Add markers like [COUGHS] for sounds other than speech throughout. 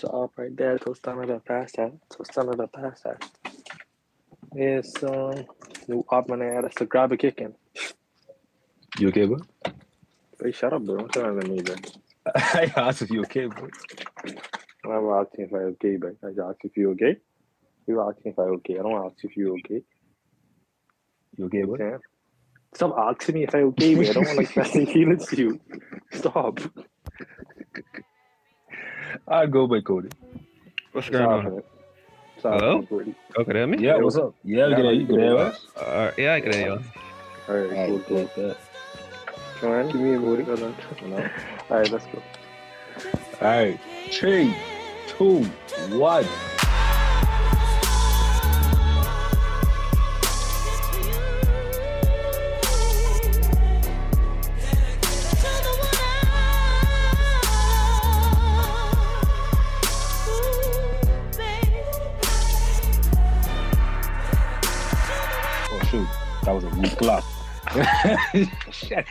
Stop right there. The pasta. The pasta. Yes, um, nu up man är det så grab a kicking. You okay, bro? Hey, shut up, bro. I'm to me, bro. [LAUGHS] I asked if you okay, bro. I'm asking if I'm okay, bro. I just asked if you okay. You asking if I'm okay. I don't ask if you okay. You okay, bro? Okay? Stop asking me if I'm okay, bro. I don't want to like [LAUGHS] to you. Stop. I'll go by Cody. What's What's going on? happening? Hello? happening, Cody? Oh, can you hear me? Yeah, what's up? Yeah, we can hear you. Can hear us? Uh, yeah, I can hear you. All right, cool, cool. good. Come on, give me a Cody. Hold on. All right, let's go. All right. Three, two, one. [LAUGHS] Shit.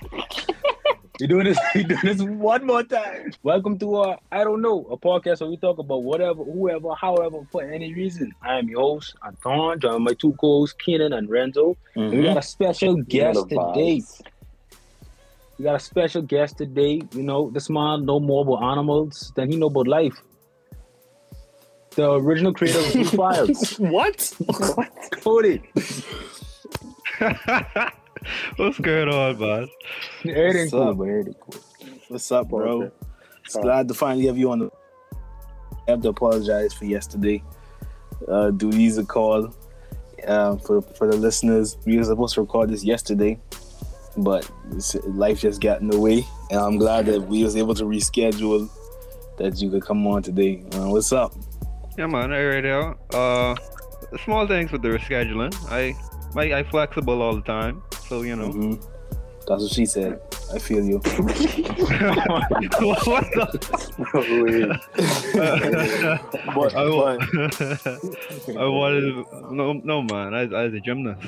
We doing this. [LAUGHS] We doing this one more time. Welcome to uh, I don't know, a podcast where we talk about whatever, whoever, however, for any reason. I am your host, Anton, joined by my two co-hosts, Keenan and Renzo. And we got a special guest today. We got a special guest today. You know, this man know more about animals than he know about life. The original creator of [LAUGHS] Files, what? What? Cody. What's going on, man? Everything What's cool, up? but everything cool. What's up, bro? Okay. It's glad to finally have you on the. I have to apologize for yesterday. Uh, do these a call uh, for for the listeners. We were supposed to record this yesterday, but life just got in the way, and I'm glad that we was able to reschedule. That you could come on today. Uh, what's up? Yeah, man, I read out. Uh, small things with the rescheduling. I, I, I flexible all the time, so you know. Mhm. That's what she said. I feel you. [LAUGHS] [LAUGHS] what the? No. But, I, wa- but I wanted no, no, man. I, I was a gymnast.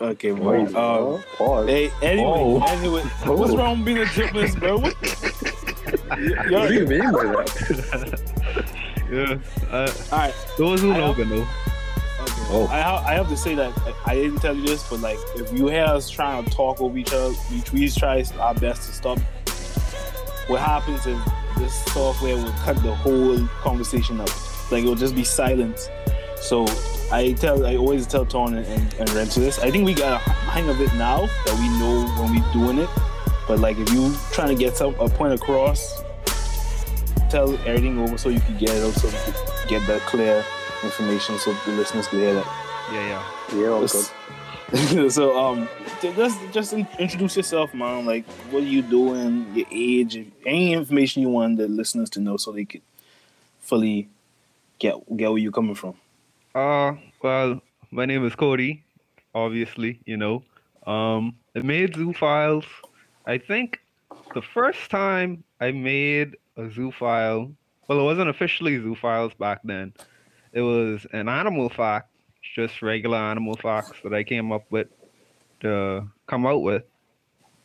okay, Wait, bro. Um, pause. Hey, anyway, Oh. anyway, what's wrong with being a gymnast, bro? What? [LAUGHS] What do You're, mean by that? Yeah. Uh, all right. those who I know don't- can know. Oh. I, ha- I have to say that I, didn't tell you this, but like if you hear us trying to talk over each other, we, try our best to stop. What happens is this software will cut the whole conversation up. Like it'll just be silence. So I tell, I always tell Tone and, and, and Renzo this. I think we got a hang of it now that we know when we're doing it. But like if you trying to get some a point across, tell everything over so you can get it so you can get that clear information so the listeners can hear that. Yeah, yeah. Yeah, all good. [LAUGHS] so um just just introduce yourself man like what are you doing your age any information you want the listeners to know so they could fully get get where you're coming from Uh, well, my name is Cody. Obviously, you know. Um, I made Zoo Files. I think the first time I made a Zoo File, well, it wasn't officially Zoo Files back then. It was an animal fox, just regular animal fox that I came up with to come out with.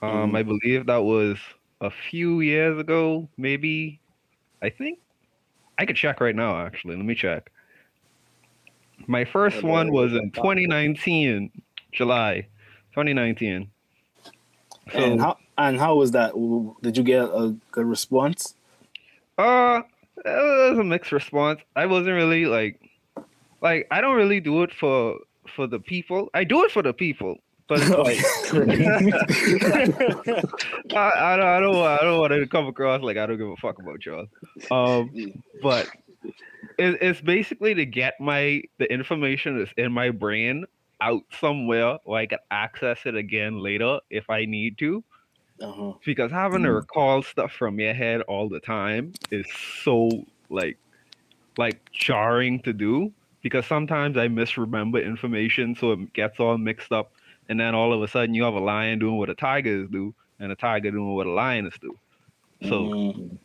Um, I believe that was a few years ago, maybe. I think I could check right now. Actually, let me check. My first one was in 2019, July 2019. So, and how and how was that did you get a good response uh, it was a mixed response. I wasn't really like, like I don't really do it for for the people. I do it for the people, but like [LAUGHS] I, I don't, I don't, I don't want to come across like I don't give a fuck about y'all. Um, but it, it's basically to get my the information that's in my brain out somewhere where I can access it again later if I need to. Uh-huh. Because having to Mm. recall stuff from your head all the time is so like like jarring to do. Because sometimes I misremember information, so it gets all mixed up, and then all of a sudden you have a lion doing what a tiger is do, and a tiger doing what a lioness do. So Mm.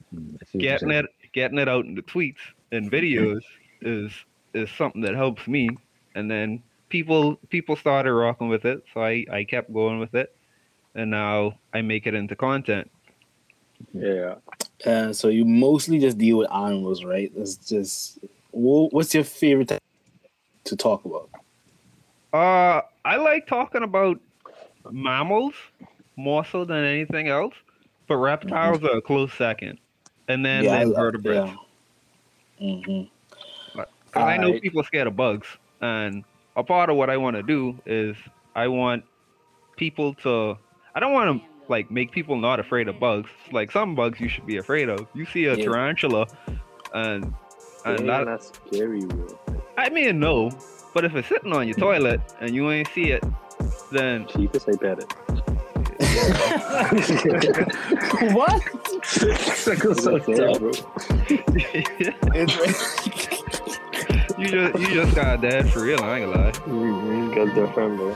getting it getting it out in the tweets and videos is is something that helps me and then people people started rocking with it so i i kept going with it and now i make it into content Yeah. Uh, so you mostly just deal with animals, right? It's just what's your favorite to talk about? Uh, I like talking about mammals more so than anything else, but reptiles are a close second, and then I the love- invertebrates. yeah. Mhm. 'Cause I know Alright. people are scared of bugs, and a part of what I want to do is I want people to. I don't want to like make people not afraid of bugs. Like some bugs you should be afraid of. You see a Yeah. tarantula, and and Damn, that, that's scary, bro. I mean no, but if it's sitting on your toilet and you ain't see it, then Cheapest, I bet it. what? Sickle cell Yeah, bro. You just you just got dead for real. I ain't gonna lie. Mm-hmm. Got different, bro.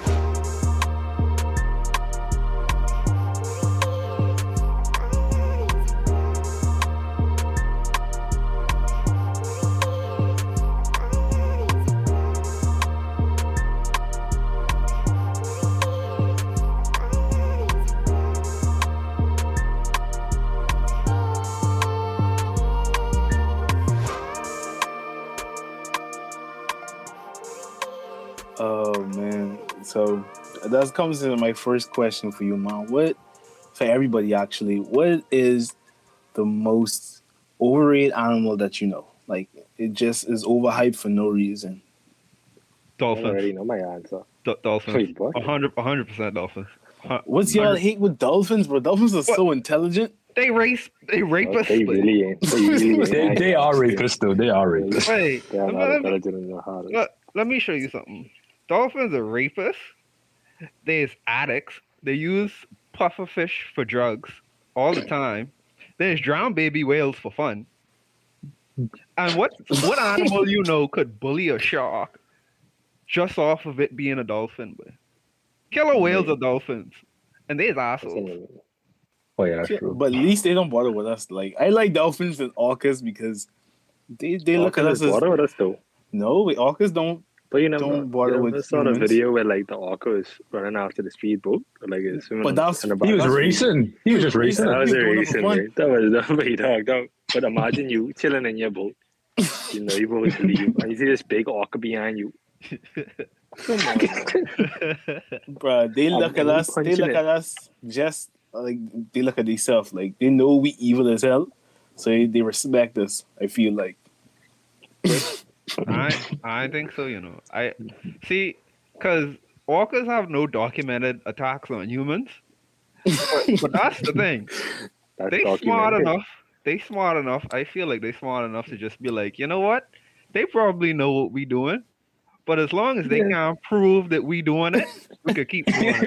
That comes to my first question for you, man. What for everybody actually, what is the most overrated animal that you know? Like it just is overhyped for no reason. I already Dolphins, know my answer. D- dolphins, Wait, hundred percent dolphins. What's y'all hate with dolphins, bro? Dolphins are so intelligent. They race, they rape Oh, us. they really ain't. They really [LAUGHS] ain't. They, they are rapists, though. They are rapists. Wait, They are let me- not let me- intelligent in their heart. let, let me show you something. Dolphins are rapists. There's addicts. They use pufferfish for drugs all the time. There's drowned baby whales for fun. And what what animal you know could bully a shark just off of it being a dolphin? But killer whales are dolphins, and they're assholes. Oh, yeah, that's true. But at least they don't bother with us. Like I like dolphins and orcas because they they look at us as water with us though. no, wait, orcas don't. But you know, Don't bother you with never saw the humans. video where like the orca is running after the speedboat, or, like it's swimming But in- that's- in the He was racing. He was just racing. That was He's a doing it for racing, right? That was [LAUGHS] that was dog, dog. But imagine you chilling in your boat. You know, you boat to leave, [LAUGHS] and you see this big orca behind you. Come on, man. [LAUGHS] Bruh, they I'm look at us. They look it. at us just like they look at themselves. Like they know we evil as hell, so they, they respect us. I feel like. I [LAUGHS] I think so. You know, I see because orcas have no documented attacks on humans. But, but that's the thing. [LAUGHS] That's they smart enough. They smart enough. I feel like they smart enough to just be like, you know what? They probably know what we doing. But as long as they Yeah. can prove that we doing it, we could keep doing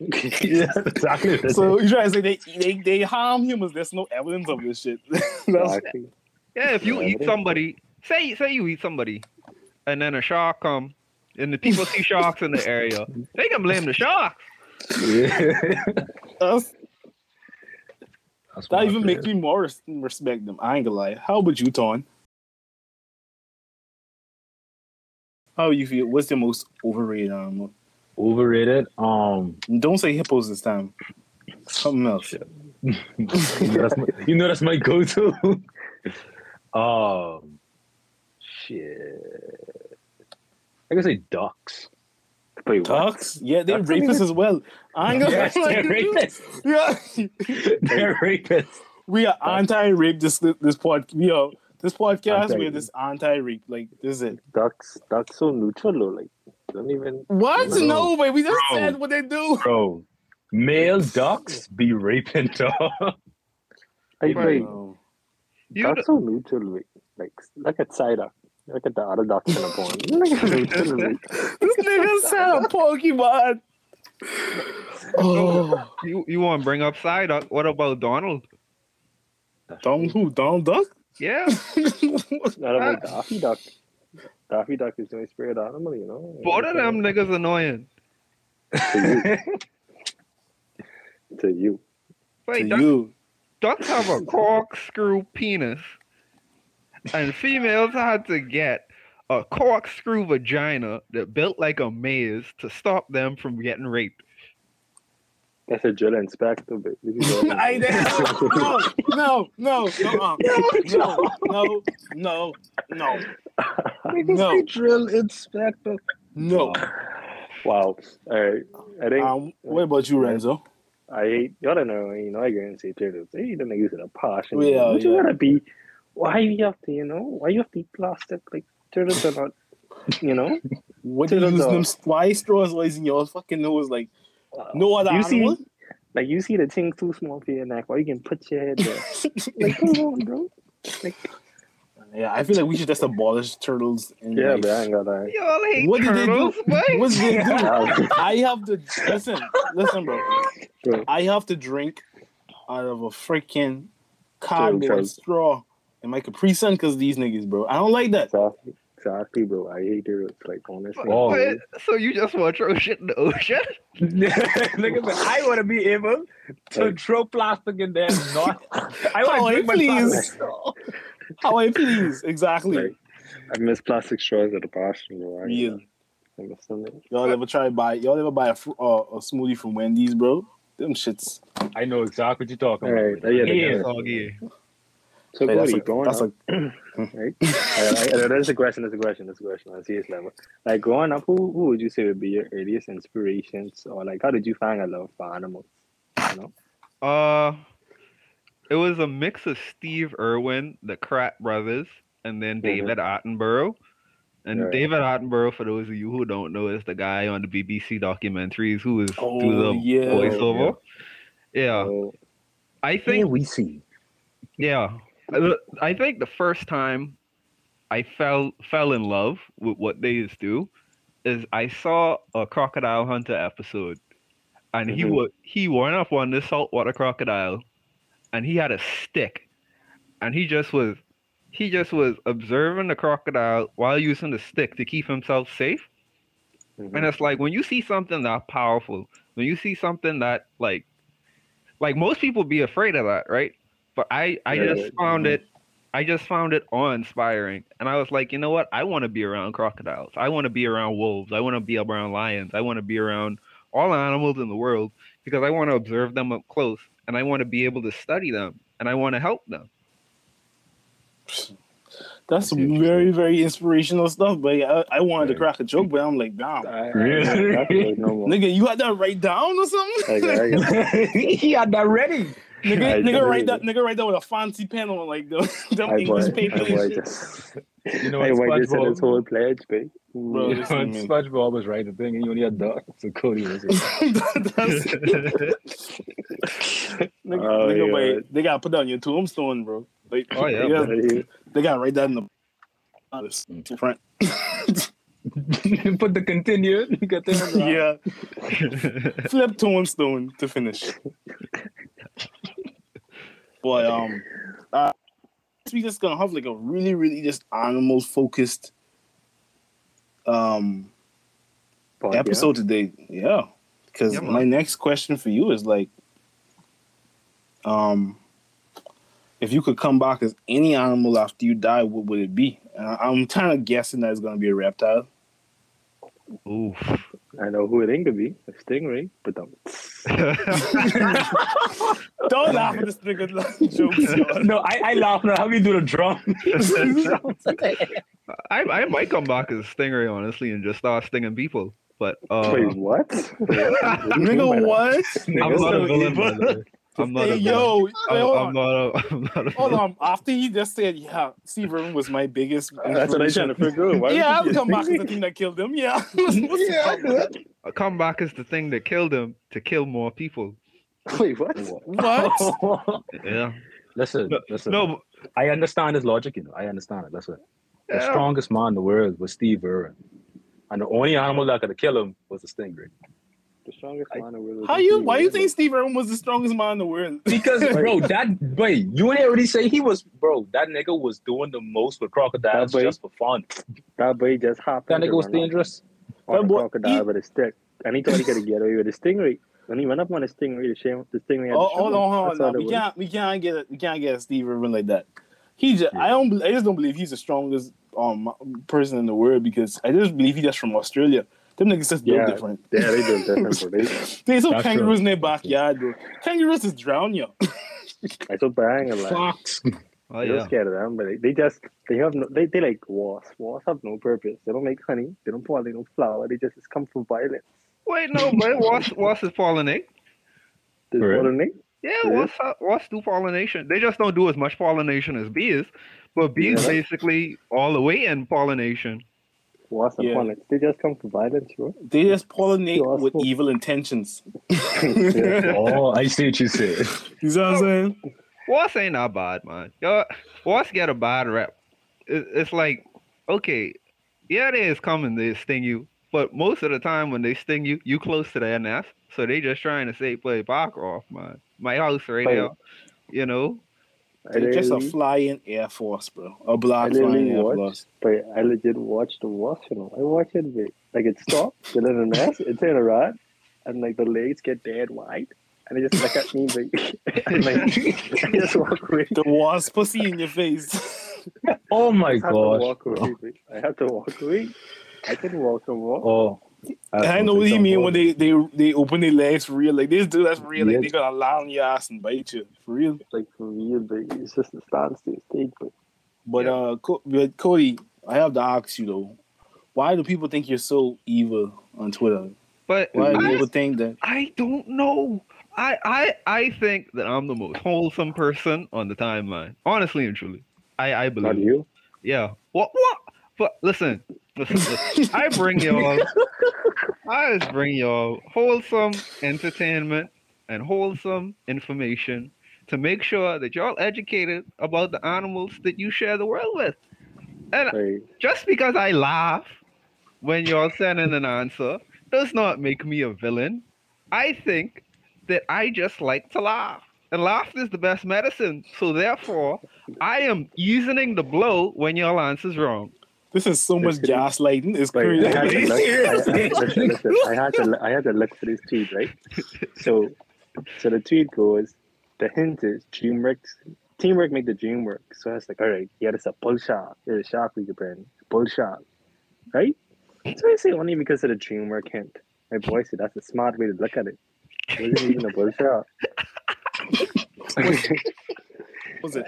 it. [LAUGHS] yeah, exactly. So you try to say they, they they harm humans? There's no evidence of this shit. Exactly. Yeah, if you Yeah, eat but somebody, say say you eat somebody, and then a shark come, and the people see sharks in the [LAUGHS] area, they can blame the sharks. yeah. that's, That's that even makes me more respect them. I ain't gonna lie. How about you, Ton? How you feel? What's the most overrated animal? overrated. Um, Don't say hippos this time. Something else. [LAUGHS] you know that's my, you know that's my go-to. [LAUGHS] um, shit. I can say ducks. Wait, what? Ducks? Yeah, they're Ducks, I mean, rapists as well. I ain't gonna Yes, [LAUGHS] they're rapists. Yeah. [LAUGHS] They're rapists. we are anti-rape this this pod we are this podcast Anti-rape. we're this anti-rape like this is it Ducks, ducks so neutral though. Like, don't even. what Bro. no but we just Bro. said what they do Bro, male ducks be raping [LAUGHS] dogs. I, Right. wait. You ducks so neutral. Like, like, look at Psyduck. Look at the other ducks in the pond. [LAUGHS] Look at neutral. Like, this nigga said a pokemon [LAUGHS] oh You you want to bring up Psyduck? What about Donald? Donald who Donald Duck Yeah, [LAUGHS] not about ah. Daffy Duck. Daffy Duck is my spirit animal, you know. both of them niggas annoying. To you. Wait, to duck, you ducks have a corkscrew penis, and females had to get a corkscrew vagina that built like a maze to stop them from getting raped. That's a drill inspector, but this is all- I no, no, no, no, [LAUGHS] no, no, no, no, No. drill inspector. no. Wow. All right. I think Um, what about you, Renzo? I hate y'all don't know. You know, I can say turtles. Hey, the niggas in a passion. Yeah, Would you yeah. wanna be? Why you have to? You know, why you have to eat plastic? Like turtles are not. You know. [LAUGHS] What do you use them? Why straws always in your fucking nose? Like uh, no other you animal. see, like you see the thing too small for your neck. Why you can put your head there? [LAUGHS] like come on, bro. Like Yeah, I feel like we should just abolish turtles. In yeah, life. but I ain't got that. Y'all hate What did they turtles, do? boy. What did they do? [LAUGHS] I have to listen, listen, bro. Sure. I have to drink out of a freaking cardboard Sure, sure. straw in my Capri Sun because these niggas, bro. I don't like that. Exactly. Exactly, bro. I hate turtles. Like honestly. But- so you just want to throw shit in the ocean? Look at me. I want to be able to Like- throw plastic in there. [LAUGHS] Not. I want to drink my please. plastic straw. [LAUGHS] How I please, exactly. Like, I miss plastic straws at the passion, bro. I, Real. I. Y'all ever try to buy? Y'all ever buy a, fru- uh, a smoothie from Wendy's, bro? Them shits. I know exactly what you're talking All right. about. Yeah, Yeah. Yeah. Soggy. So Like, that's Cody, a, growing that's up, a [CLEARS THROAT] right? I, I, that's a question. That's a question. That's a question on a serious level. Like growing up, who who would you say would be your earliest inspirations, or like how did you find a love for animals? You know, Uh, it was a mix of Steve Irwin, the Kratt brothers, and then Mhm. David Attenborough. And Right. David Attenborough, for those of you who don't know, is the guy on the BBC documentaries who is Oh, do the yeah. voiceover. Yeah, so, I think we see. Yeah, I think the first time I fell fell in love with what they used to do is I saw a crocodile hunter episode, and he Mhm. was he went up on this saltwater crocodile, and he had a stick, and he just was he just was observing the crocodile while using the stick to keep himself safe. mhm. And it's like when you see something that powerful, when you see something that like, like most people be afraid of that, right? But I, I Yeah, just found it, I just found it awe-inspiring, and I was like, you know what? I want to be around crocodiles. I want to be around wolves. I want to be around lions. I want to be around all animals in the world because I want to observe them up close, and I want to be able to study them, and I want to help them. that's some very very inspirational stuff. But I, I wanted to crack a joke, but I'm like, damn, I, I, Really? I, I, like [LAUGHS] no nigga, you had that right down or something? Like, I got- [LAUGHS] he had that ready. Nigga, nigga, write that, nigga, write that with a fancy pen on like the, [LAUGHS] them I English boy, paper I and boy shit. just, You know what, boy just said his SpongeBob? whole pledge, babe. Bro, You know when. SpongeBob was writing the thing, and you only had duck. So Cody was. That's, [LAUGHS] nigga, Oh, nigga, yeah. wait, they gotta put that on your tombstone, bro. Like, Oh, yeah, they gotta, Yeah. they gotta write that in the on the front. Put the continued. continue. [LAUGHS] yeah, flip tombstone to finish. Boy, um, uh, we just gonna have like a really, really just animal focused um But, yeah. episode today. Yeah, because Yeah, my next question for you is like, um, if you could come back as any animal after you die, what would it be? And I- I'm kind of guessing that it's gonna be a reptile. Oof. I know who it ain't gonna be. A stingray, but don't. [LAUGHS] Don't laugh at this nigga like jokes. No, I, I laugh now. How we do the drum? [LAUGHS] I, I might come back as a stingray, honestly, and just start stinging people. But uh, wait, what? [LAUGHS] Nigga, what? I'm not a villain. By the way. I'm not Hey, yo, I'm, hold I'm on. not a. [LAUGHS] I'm not a Hold on. After he just said, "Yeah, Steve Irwin was my biggest," [LAUGHS] That's what I'm trying to figure out. Why [LAUGHS] Yeah, would I'll you come back as the thing that killed him. Yeah. What's the Yeah, problem? A comeback is the thing that killed him to kill more people. Wait, what? What? Yeah. listen, No, listen. No, I understand his logic. You know, I understand it. Listen, the strongest man in the world was Steve Irwin, and the only animal that could kill him was a stingray. The strongest man in the world. How you? Why you think Steve Irwin was the strongest man in the world? [LAUGHS] Because, bro, that wait, you ain't already say he was, bro. That nigga was doing the most with crocodiles That boy- just for fun. that boy just hopped? That into nigga was dangerous. On That a boy- crocodile he- with a stick, and he thought he could get away with a stingray. When he went up on a stingray, the shame, the stingray. Had Oh, hold on, hold on. That's now. all it We can't, we can't get, a, we can't get a Steve Irwin like that. He just, I don't, I just don't believe he's the strongest um person in the world because I just believe he's just from Australia. Them niggas just built Yeah. different. Yeah, they do different, bro. They, [LAUGHS] There's some That's kangaroos true. in their backyard, bro. Kangaroos just drown you. [LAUGHS] I so bang and like, Fox. [LAUGHS] Oh they don't yeah. scared of them, but they, they just they have no they, they like wasps. Wasps have no purpose. They don't make honey. They don't pollinate no flower. They just, just come from violence. Wait, no, but wasp, wasp is pollinate. This For pollinate. Yeah, Yeah. wasps, wasps do pollination. They just don't do as much pollination as bees. But bees Yeah. basically all the way in pollination. Wasps and Yeah. pollinates. They just come from violence, bro. They just pollinate Wasp. with evil intentions. Yeah. [LAUGHS] [LAUGHS] Oh, I see what you said. You see what I'm saying? Wasps ain't that bad, man. Yo, wasps get a bad rep. It, it's like, okay, yeah, they is coming, they sting you. But most of the time when they sting you, you close to their nest. So they just trying to say, play back off, man. My house right Right. there, you know? I They're just a flying Air Force, bro. A black flying Air watched, Force. but I legit watched the wasp. You know, I watched it, but like it stopped, still in a nest, it turned around, and like the legs get dead wide, and they just look at me, like, [LAUGHS] and like I just walk away. The wasp pussy in your face. Oh my god! I have to walk away. I have to walk away. I can walk and walk. Oh. I know what he mean when they, they they open their legs for real. Like this dude, that's real. Like Yeah. they gonna lie on your ass and bite you for real. like for real, but it's just a standstill stage. But But Yeah. uh, Co- but Cody, I have to ask you though, why do people think you're so evil on Twitter? But Why do I, people think that? I don't know. I, I I think that I'm the most wholesome person on the timeline. Honestly and truly. I, I believe. not you. Yeah. What? What? But listen, listen. listen. [LAUGHS] I bring y'all. I just bring y'all wholesome entertainment and wholesome information to make sure that y'all educated about the animals that you share the world with. And just because I laugh when y'all send in an answer does not make me a villain. I think that I just like to laugh. And laughter is the best medicine. So therefore, I am easing the blow when y'all answer's wrong. This is so much gaslighting. It's crazy. I had to look, I, I, I had to look- I had to look for this tweet, right? So so the tweet goes, the hint is teamwork teamwork make the dream work. So it's like, all right, yeah, it's a bull shark. It's a shark we could burn. Bull shark. Right? So I say only because of the dream work hint. My boy said that's a smart way to look at it. It wasn't even a bull shark. [LAUGHS] What's it?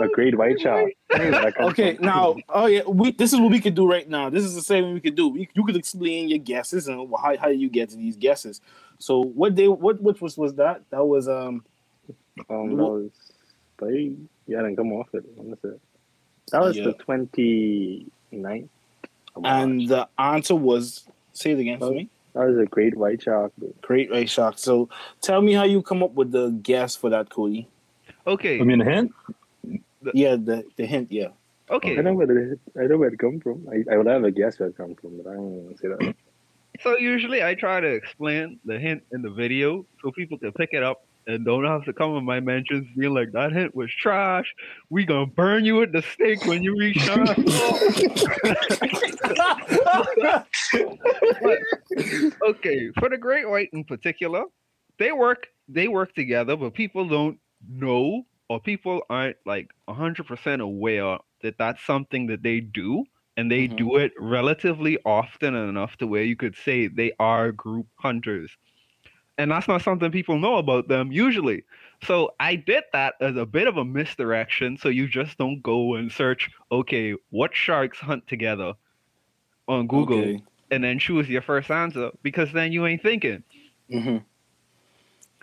A great white shark. Okay, now, oh yeah, we this is what we could do right now. This is the same we could do. We, you could explain your guesses and how, how you get to these guesses. So what day? What which was was that? That was um. Um, that was, but he, he hadn't come off it. It? That was Yeah. the 29th. of March. And the answer was say it again for me. that was a great white shark. But Great White Shark. So tell me how you come up with the guess for that, Cody. Okay. I mean, a hint? Yeah, the the hint. Yeah. Okay. I know where it, I know where it come from. I, I would have a guess where it come from, but I don't want to say that. [CLEARS THROAT] So usually I try to explain the hint in the video so people can pick it up and don't have to come in my mentions being like that hint was trash. We gonna burn you at the stake when you reach down. [LAUGHS] [LAUGHS] But, okay, for the great white in particular, they work they work together, but people don't know or people aren't like 100% aware that that's something that they do and they Mhm. do it relatively often enough to where you could say they are group hunters. And that's not something people know about them usually. So I did that as a bit of a misdirection. So you just don't go and search, okay, what sharks hunt together on Google Okay. and then choose your first answer because then you ain't thinking. hmm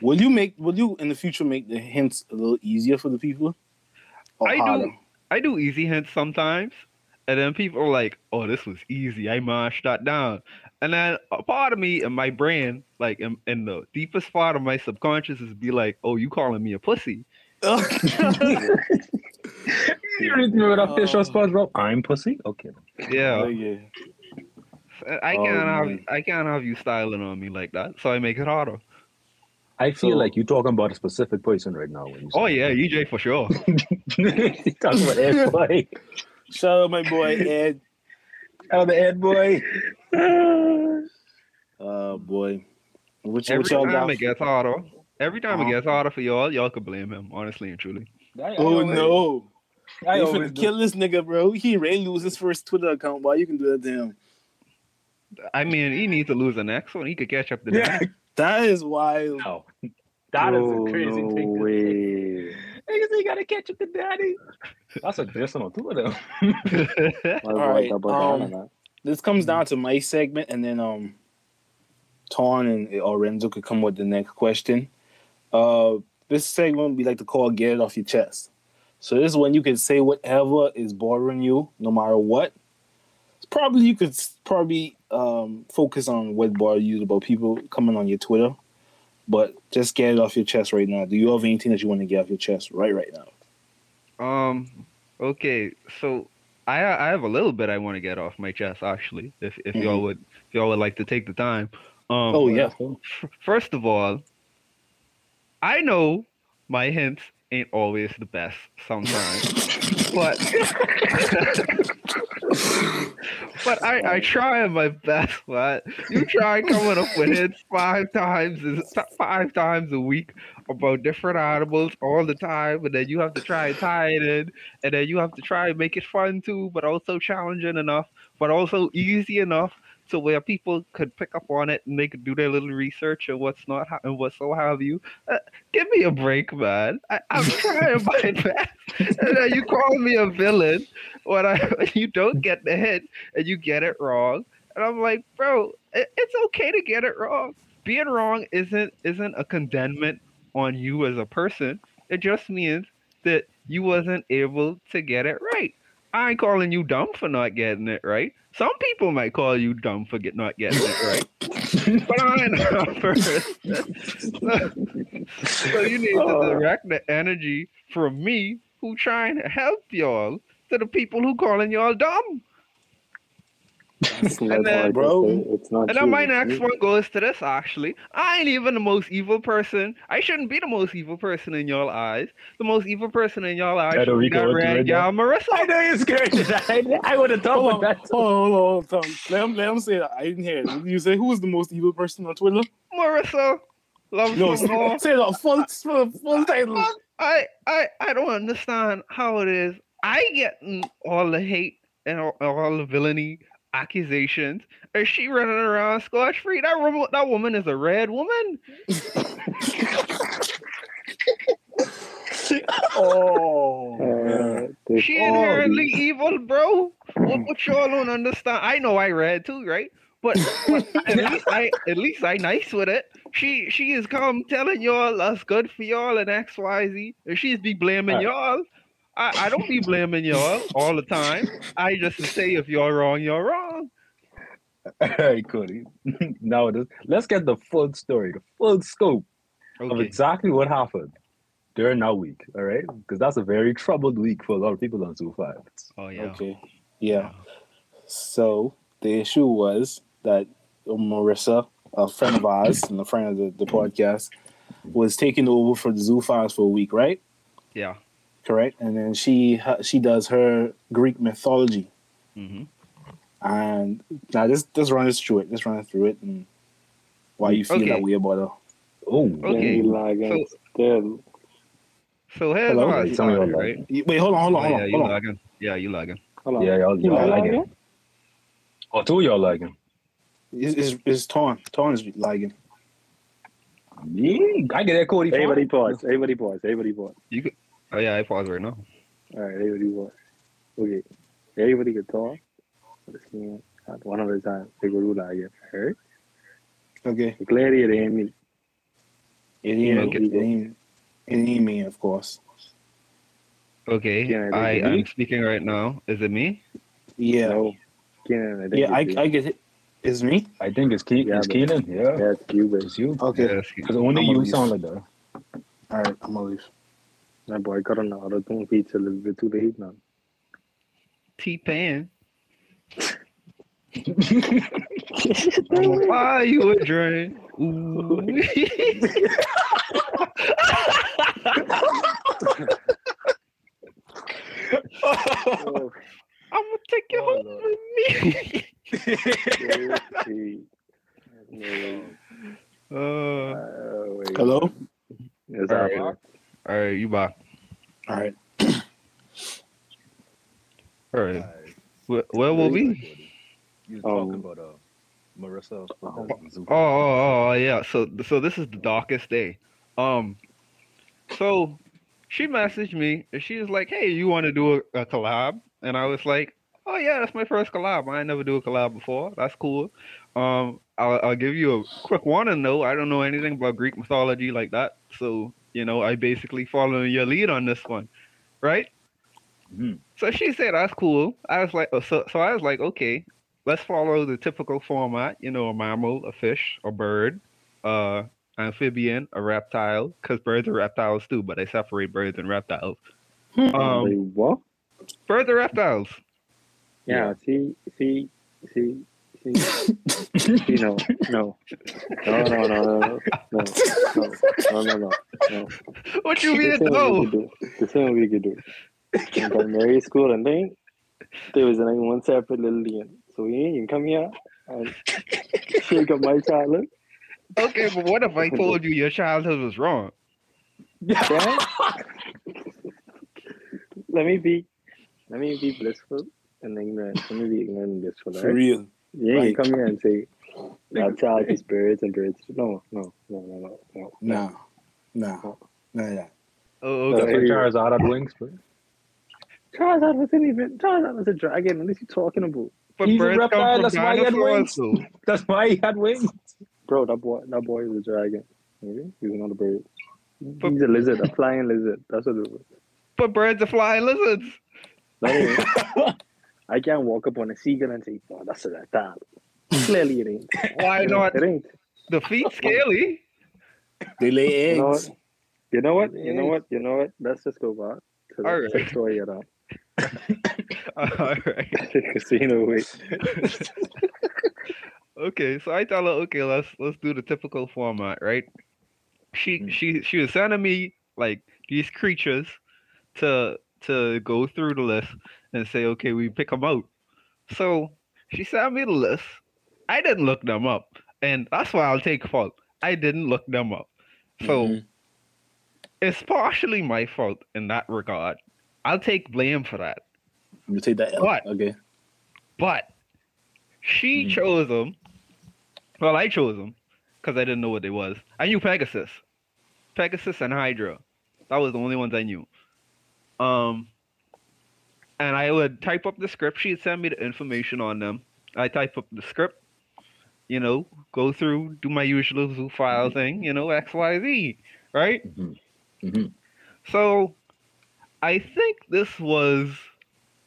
Will you make? Will you in the future make the hints a little easier for the people? Or I harder? do. I do easy hints sometimes, and then people are like, "Oh, this was easy. I mashed that down." And then a part of me in my brain, like in, in the deepest part of my subconscious, is be like, "Oh, you calling me a pussy?" [LAUGHS] You don't remember that fish Oh. on SpongeBob? I'm pussy? Okay. Yeah, oh, yeah. I Oh, can't have man. I can't have you styling on me like that, so I make it harder. I feel So- like you're talking about a specific person right now. When Oh yeah, EJ for sure. [LAUGHS] you talking about Ed [LAUGHS] Boy. Shout out my boy [LAUGHS] Ed. Oh, the Ed Boy. [SIGHS] Oh boy. What, Every what time got? it gets harder, every time Uh-huh. it gets harder for y'all, y'all could blame him. Honestly and truly. Oh no. I you finna kill this nigga, bro. He ready to lose his first Twitter account. Why you can do that to him? I mean, he needs to lose the next one. He could catch up to Yeah. that. That is wild. No. That is a crazy no thing. to way. say. Niggas say you gotta catch up to daddy. That's a diss on two of them. What All about right, double um, down on that? This comes down to my segment, and then um, Torn and or Renzo could come with the next question. Uh, this segment we like to call "Get It Off Your Chest." So this is when you can say whatever is bothering you, no matter what. Probably you could probably um, focus on what bothers you about people coming on your Twitter, but just get it off your chest right now. Do you have anything that you want to get off your chest right right now? Um. Okay. So I I have a little bit I want to get off my chest actually. If if y'all would if y'all would like to take the time. Um. Oh yeah, f- First of all, I know my hints ain't always the best sometimes, but [LAUGHS] [LAUGHS] but I I try my best. But you try coming up with hints five times five times a week about different animals all the time, and then you have to try and tie it in, and then you have to try and make it fun too, but also challenging enough, but also easy enough to where people could pick up on it and they could do their little research and what's not and what so have you. Uh, give me a break, man. I, I'm [LAUGHS] trying my best, and you call me a villain when I when [LAUGHS] you don't get the hit and you get it wrong, and I'm like, bro, it, it's okay to get it wrong. Being wrong isn't isn't a condemnment on you as a person. It just means that you wasn't able to get it right. I ain't calling you dumb for not getting it right. Some people might call you dumb for get, not getting it right, [LAUGHS] but I ain't a person. so you need to Oh. direct the energy from me, who trying to help y'all, to the people who calling y'all dumb. That's [LAUGHS] then, all I can bro, it's not And then my next one goes to this actually. I ain't even the most evil person. I shouldn't be the most evil person in y'all eyes. The most evil person in y'all eyes Puerto should be Rico, that what's red red gal I know you're scared. [LAUGHS] I, I would have thought Hold that. hold on, hold on, Let him, let him say that. I didn't hear it. You say who is the most evil person on Twitter? Marissa. Love No, some [LAUGHS] say the full, full, full title. I, I I don't understand how it is. I get all the hate and all, all the villainy accusations, Is she running around scotch free. That woman, that woman is a red woman. [LAUGHS] Oh, Uh, this- She Oh, inherently evil, bro. What, what y'all don't understand? I know I read too, right? But, but [LAUGHS] at least I at least I nice with it. She she is come telling y'all that's good for y'all and X Y Z, and she's be blaming Alright. y'all. I, I don't be blaming y'all all the time. I just say if you're wrong, you're wrong. All right, Cody. [LAUGHS] now this, let's get the full story, the full scope of exactly what happened during that week. All right, because that's a very troubled week for a lot of people on Zoo Files. Oh yeah. okay. Yeah. So the issue was that Marissa, a friend of ours and a friend of the, the podcast, was taking over for the Zoo Files for a week, right? Yeah. Correct. And then she she does her Greek mythology. hmm And now just just run us through it. Just run us through it and why you feel Okay. that way about her. Oh, Okay, Then you still. So here's Hello? my Hey, tell me story, about right? You- Wait, hold on, hold on, Oh, hold yeah, on, you hold on. lagging. Yeah, you lagging. Hold on. yeah, y'all, You y'all lag lagging. again? Oh, two of y'all lagging. It's, it's, it's Torn. Torn is lagging. Me, I get that Cody. Everybody fine. pause. Everybody pause. Everybody pause. You could. Oh yeah, I pause right now. All right, everybody pause. Okay. Everybody can talk. Let's see. At one at a time. They go do that again. Alright? Okay. Clarity it ain't me. It ain't, Okay. it ain't, me, of course. Okay, Yeah, I I'm speaking right now. Is it me? Yeah. No. Keenan, I Yeah, I. I get it. It's me? I think it's Ke- Yeah, it's but- Keenan. Yeah, Yeah, it's you, but it's you. Okay. Yes. Because only you gonna sound like that. All right, I'm going to leave. My boy cut on the other two pizza a little bit too late now. T Pan. I'ma you a drink. Ooh. Oh, I'm gonna take you Oh, home Lord. with me. No. [LAUGHS] uh. Hello? Yes, All right. Know. all right, you back. All right. All right, where, where will we? You was Um, talking about uh, Marissa. Oh, oh, oh, oh, yeah. So, so this is the darkest day. Um, so she messaged me and she was like, "Hey, you want to do a, a collab?" And I was like, "Oh yeah, that's my first collab. I ain't never do a collab before. That's cool. Um, I'll, I'll give you a quick warning though. I don't know anything about Greek mythology like that. So you know, I basically following your lead on this one, right?" Mhm. So she said that's cool. I was like, oh, so so I was like, okay, let's follow the typical format. You know, a mammal, a fish, a bird, uh, amphibian, a reptile, because birds are reptiles too, but I separate birds and reptiles. Wait, Um, what? birds are reptiles. Yeah, see, see, see, see, see, no, no, no, no, no, no, no, no, no, no, no, no. What you This mean? ain't what we No. could do. This ain't what we could do. In primary school and thing, there was like one separate little Leon. So he ain't come here and shake up my childhood. Okay, but what if I [LAUGHS] told you your childhood was wrong? Yeah? let me be, let me be blissful and ignorant. Let me be ignorant and blissful. For Right? real. Yeah, you ain't Right. come here and say that child is birds and birds. No, no, no, no, no, no. Nah. Nah. Nah, yeah. Oh, okay. hey, Charizard had wings, bro. Charizard wasn't even Charizard was a dragon. What is he talking about? But He's a birds reptile, come from that's why he had wings. though. [LAUGHS] That's why he had wings. Bro, that boy that boy is a dragon. Okay? He's not a bird. But- He's a lizard, a flying lizard. That's what it was. But birds are flying lizards. But anyway, [LAUGHS] I can't walk up on a seagull and say, oh, that's a reptile. Clearly it ain't. [LAUGHS] Why not? It ain't. The feet scaly. They lay You know eggs. what? You know what? You know what? You know what? Let's just go back to the All right. sex story you know. All right. [LAUGHS] Casino way. [LAUGHS] Okay, so I tell her, okay, let's let's do the typical format, right? She Mm. she she was sending me like these creatures to to go through the list and say, okay, we pick them out. So she sent me the list. I didn't look them up, and that's why I'll take fault. I didn't look them up, so Mhm. it's partially my fault in that regard. I'll take blame for that. You take that L. What? Okay. But she Mhm. chose them. Well, I chose them because I didn't know what they was. I knew Pegasus, Pegasus and Hydra. That was the only ones I knew. Um, and I would type up the script. She'd send me the information on them. I type up the script. You know, go through, do my usual zoo file thing. You know, X, Y, Z. Right. Mhm. Mhm. So, I think this was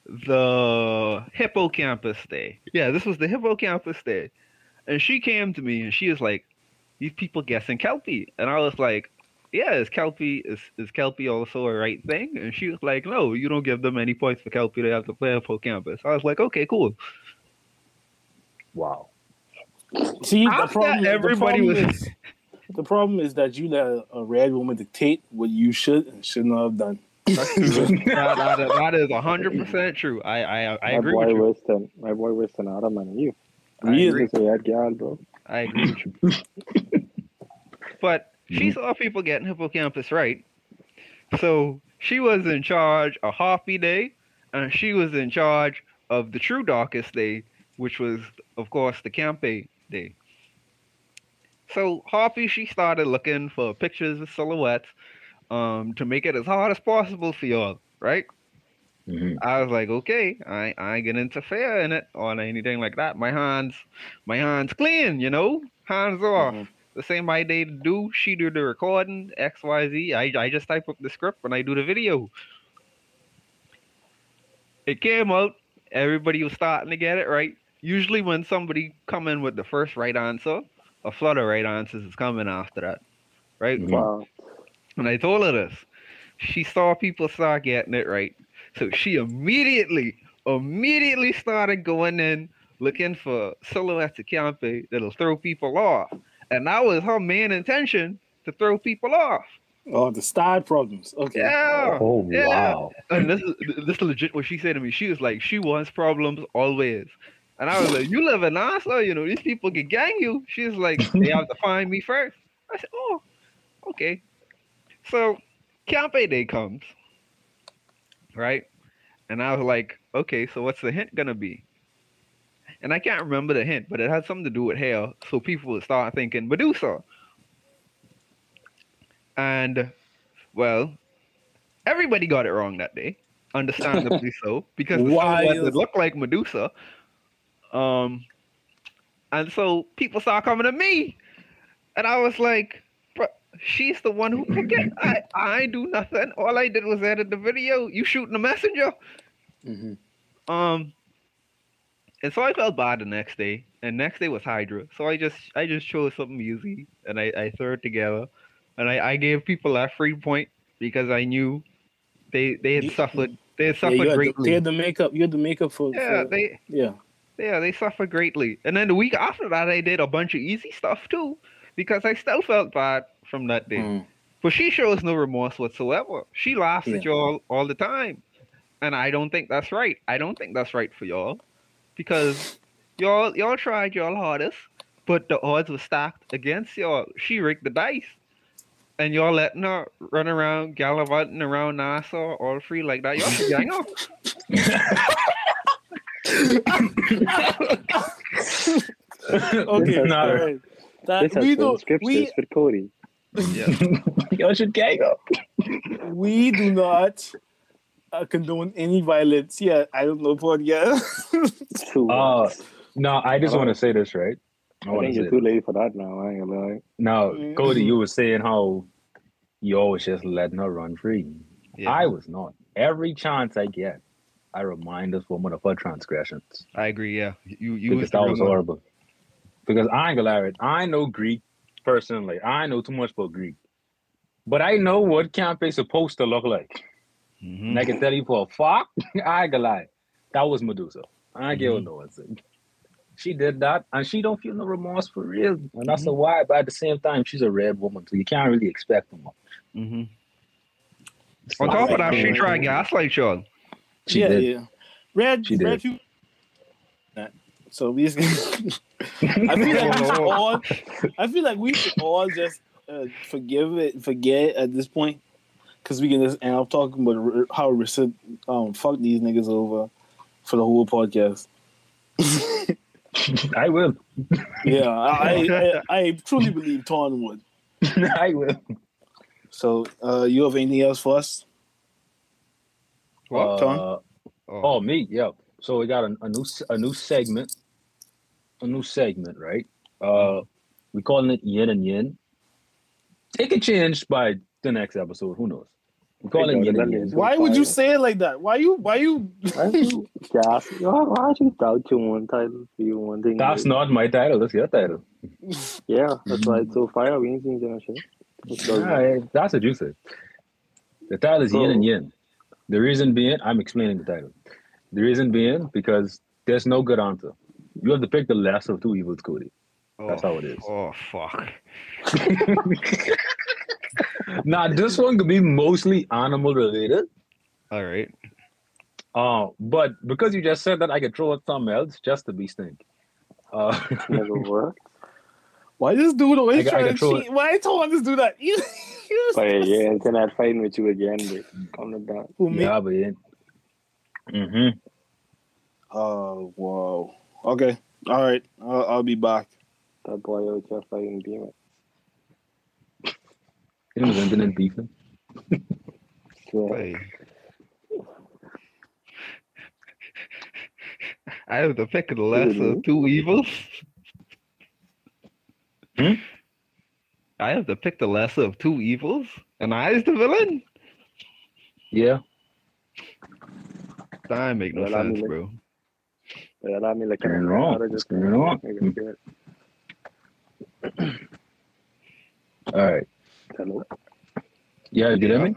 the hippocampus day. Yeah, this was the hippocampus day. And she came to me and she was like, These people guessing Kelpie. And I was like, Yeah, is Kelpie is, is Kelpie also a right thing? And she was like, No, you don't give them any points for Kelpie, they have to play on full campus. I was like, Okay, cool. Wow. See, the After problem, the everybody problem was- is the problem is that you let a red woman dictate what you should and should not have done. That's true. [LAUGHS] [LAUGHS] that, that, is- that is hundred percent true. I I, I my agree boy with you. worse my boy worse than Adam and you. I Really? agree. He's a red girl, bro. I agree with you. [LAUGHS] but she saw people getting hippocampus right. So she was in charge of Harpy Day, and she was in charge of the true darkest day, which was, of course, the Campe Day. So Harpy, she started looking for pictures of silhouettes um, to make it as hard as possible for y'all, right? Mhm. I was like, okay, I I ain't gonna interfere in it or anything like that. My hands, my hands clean, you know, hands off. Mhm. The same my day to do. She do the recording, X Y Z. I I just type up the script and I do the video. It came out. Everybody was starting to get it right. Usually, when somebody come in with the first right answer, a flood of right answers is coming after that, right? Mhm. Wow. And I told her this. She saw people start getting it right. So she immediately, immediately started going in looking for silhouettes of Campe that'll throw people off. And that was her main intention to throw people off. Oh, the style problems. Okay. Yeah. Oh Yeah. wow. And this is this is legit what she said to me. She was like, she wants problems always. And I was like, you live in NASA, you know, these people can gang you. She was like, [LAUGHS] they have to find me first. I said, oh, okay. So Campe Day comes, right? And I was like, okay, so what's the hint gonna be? And I can't remember the hint, but it had something to do with hair. So people would start thinking Medusa. And well, everybody got it wrong that day, understandably [LAUGHS] so, because the is- would look like Medusa. Um, and so people started coming to me, and I was like, "Bruh, she's the one who [LAUGHS] picked it. I I do nothing. All I did was edit the video. You shooting the messenger." Mhm. Um, and so I felt bad the next day, and next day was Hydra. So I just I just chose something easy, and I I threw it together, and I I gave people that free point because I knew they they had suffered they had Yeah, suffered you, had greatly. you had the makeup. You had the makeup for. yeah, for- they yeah. yeah they suffered greatly, and then the week after that I did a bunch of easy stuff too, because I still felt bad from that day. Mm. But she shows no remorse whatsoever. She laughs Yeah. at y'all all the time. And I don't think that's right. I don't think that's right for y'all. Because y'all y'all tried y'all hardest, but the odds were stacked against y'all. She rigged the dice. And y'all letting her run around gallivanting around Nassau all free like that. Y'all should gang up. [LAUGHS] Okay, has- all right. That, This has we don't. scriptures We for Cody. Yeah. [LAUGHS] Y'all should gang up. we do not uh, condone any violence. Yeah, I don't know what. Yeah. [LAUGHS] Uh. No, I just want to say this, right? I I think you're too late for that now. I ain't gonna lie. Now, Mm. Cody, you were saying how you always just letting her run free. yeah. I was not. Every chance I get, I remind this woman of her transgressions. I agree, yeah. You you because was that was horrible. Because I ain't gonna lie, right? I know Greek personally. I know too much about Greek. But I know what camp is supposed to look like. Mhm. And I can tell you for a fact, [LAUGHS] I ain't gonna lie. That was Medusa. I ain't give her no one. She did that and she don't feel no remorse for real. And that's a why, but at the same time, she's a red woman, so you can't really expect them. Mhm. So, On top of that, she tried gaslight y'all. She yeah, did. yeah. Red, She did. red. You. So we. Just, [LAUGHS] I [LAUGHS] feel like we should all. I feel like we should all just uh, forgive it, forget at this point, because we can just end up talking about how Rissa um fuck these niggas over for the whole podcast. [LAUGHS] I will. Yeah, I, I [LAUGHS] I truly believe Ton would. [LAUGHS] I will. So, uh, you have anything else for us? What? Tom? Uh, Oh. Oh, me, yeah. So we got a, a new a new segment, a new segment, right? Uh, we calling it yin and yin. It could change by the next episode. Who knows? We call it yin and that yin. is- Why would you say it like that? Why you? Why you? Why you [LAUGHS] gas? Why why you doubt your one title for you one thing? That's like- not my title. That's your title. Yeah, that's why it's so mm. fire. We ain't seen that shit. Yeah, that's what you said. The title is yin and yin. The reason being, I'm explaining the title. The reason being because there's no good answer. You have to pick the lesser of two evils, Cody. That's oh, how it is. Oh fuck. [LAUGHS] [LAUGHS] now this one could be mostly animal related. All right. Uh, but because you just said that, I could throw out something else just to be stink. Uh, [LAUGHS] Never [LAUGHS] worked. Why this dude always I got- I trying got to throw cheat? Why Tom just do that? [LAUGHS] You, you But yeah, yeah, internet fighting with you again, but come to that. Who, me? yeah, but yeah. Mm-hmm. Oh wow. Okay. All right. I'll, I'll be back. That boy out there fighting demons. It was internet beefing. So, Hey. I have to pick the lesser of two evils. Hmm? I have to pick the lesser of two evils, and I is the villain. Yeah. That make no Well, I mean, sense, like- bro. but allow me like Going wrong. What's going on? All right. Hello. Yeah, you get me?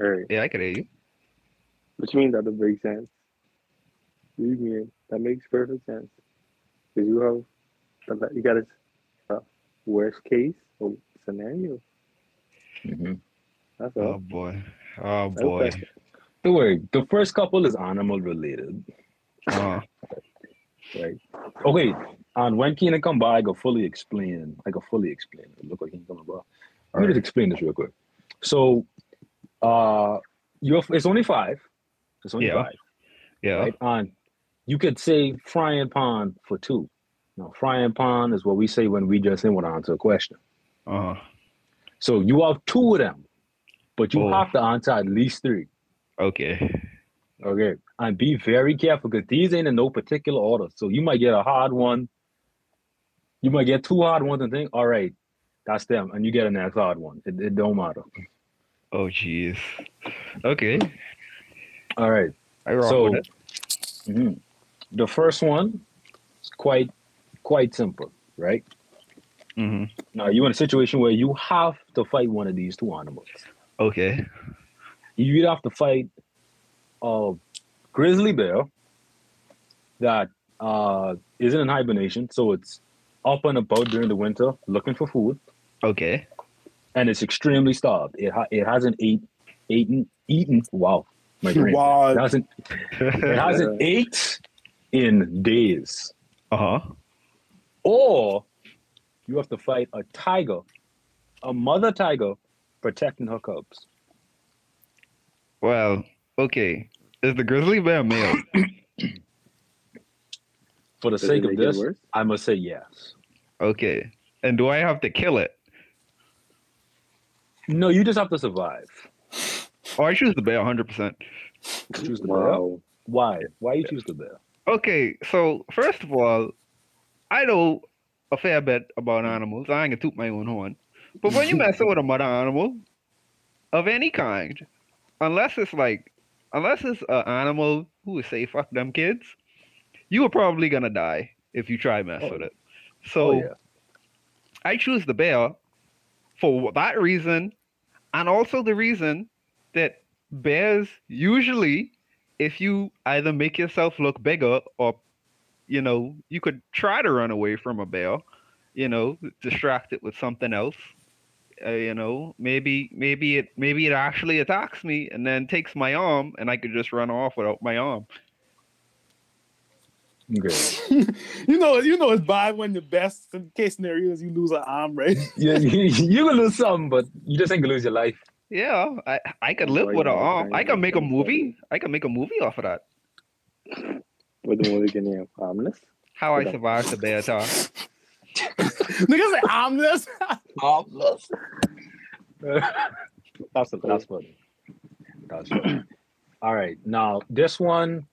Alright. Yeah, I can hear you. Which means that doesn't make sense. You mean? That makes perfect sense. Because you have, you got a, a worst case or scenario. Mm-hmm. That's Oh boy. Oh boy. Okay. Don't worry. The first couple is animal related, Uh, [LAUGHS] right? Okay. And when Keenan come by, I go fully explain. I go fully explain. It look like he coming by. Let me just explain this real quick. So, uh, you're it's only five. It's only Yeah. five. yeah. right? And you could say frying pan for two. Now, frying pan is what we say when we just went on to answer a question. Uh huh. So you have two of them, but you Oh. have to answer at least three. Okay. Okay. And be very careful because these ain't in no particular order. So you might get a hard one. You might get two hard ones and think, all right, that's them. And you get a next hard one. It, it don't matter. Oh jeez. Okay. All right. I So mhm. the first one is quite quite simple, right? hmm Now you're in a situation where you have to fight one of these two animals. Okay. You either have to fight a grizzly bear that uh, isn't in hibernation, so it's up and about during the winter looking for food, Okay. and it's extremely starved. It ha- it hasn't ate eaten eaten. Wow, my brain. It Wow. hasn't it hasn't [LAUGHS] ate in days. Uh huh. Or you have to fight a tiger, a mother tiger protecting her cubs. Well, okay. Is the grizzly bear male? [COUGHS] For the Does sake it of make it this, worse? I must say yes. Okay. And do I have to kill it? No, you just have to survive. Oh, I choose the bear 100%. Choose the bear. Wow. Why? Why you choose the bear? Okay, so first of all, I know a fair bit about animals. I ain't gonna toot my own horn. But when you mess [LAUGHS] with a mother animal of any kind, unless it's like, unless it's an animal who would say fuck them kids, you are probably gonna die if you try mess Oh. with it. So oh yeah. I choose the bear for that reason, and also the reason that bears usually, if you either make yourself look bigger or, you know, you could try to run away from a bear, you know, distract it with something else. Uh, you know, maybe maybe it maybe it actually attacks me and then takes my arm, and I could just run off without my arm. Okay. [LAUGHS] You know, you know it's bad when the best case scenario is you lose an arm, right? [LAUGHS] yeah, you, you gonna lose something, but you just ain't gonna lose your life. Yeah, I I could live Why with an arm. Why I could not? make a movie. I could make a movie off of that. With the movie getting you harmless. How I Yeah. survived the bear attack. [LAUGHS] [LAUGHS] Niggas say armless. Harmless. [LAUGHS] that's that's funny. That's funny. [CLEARS THROAT] All right, now this one.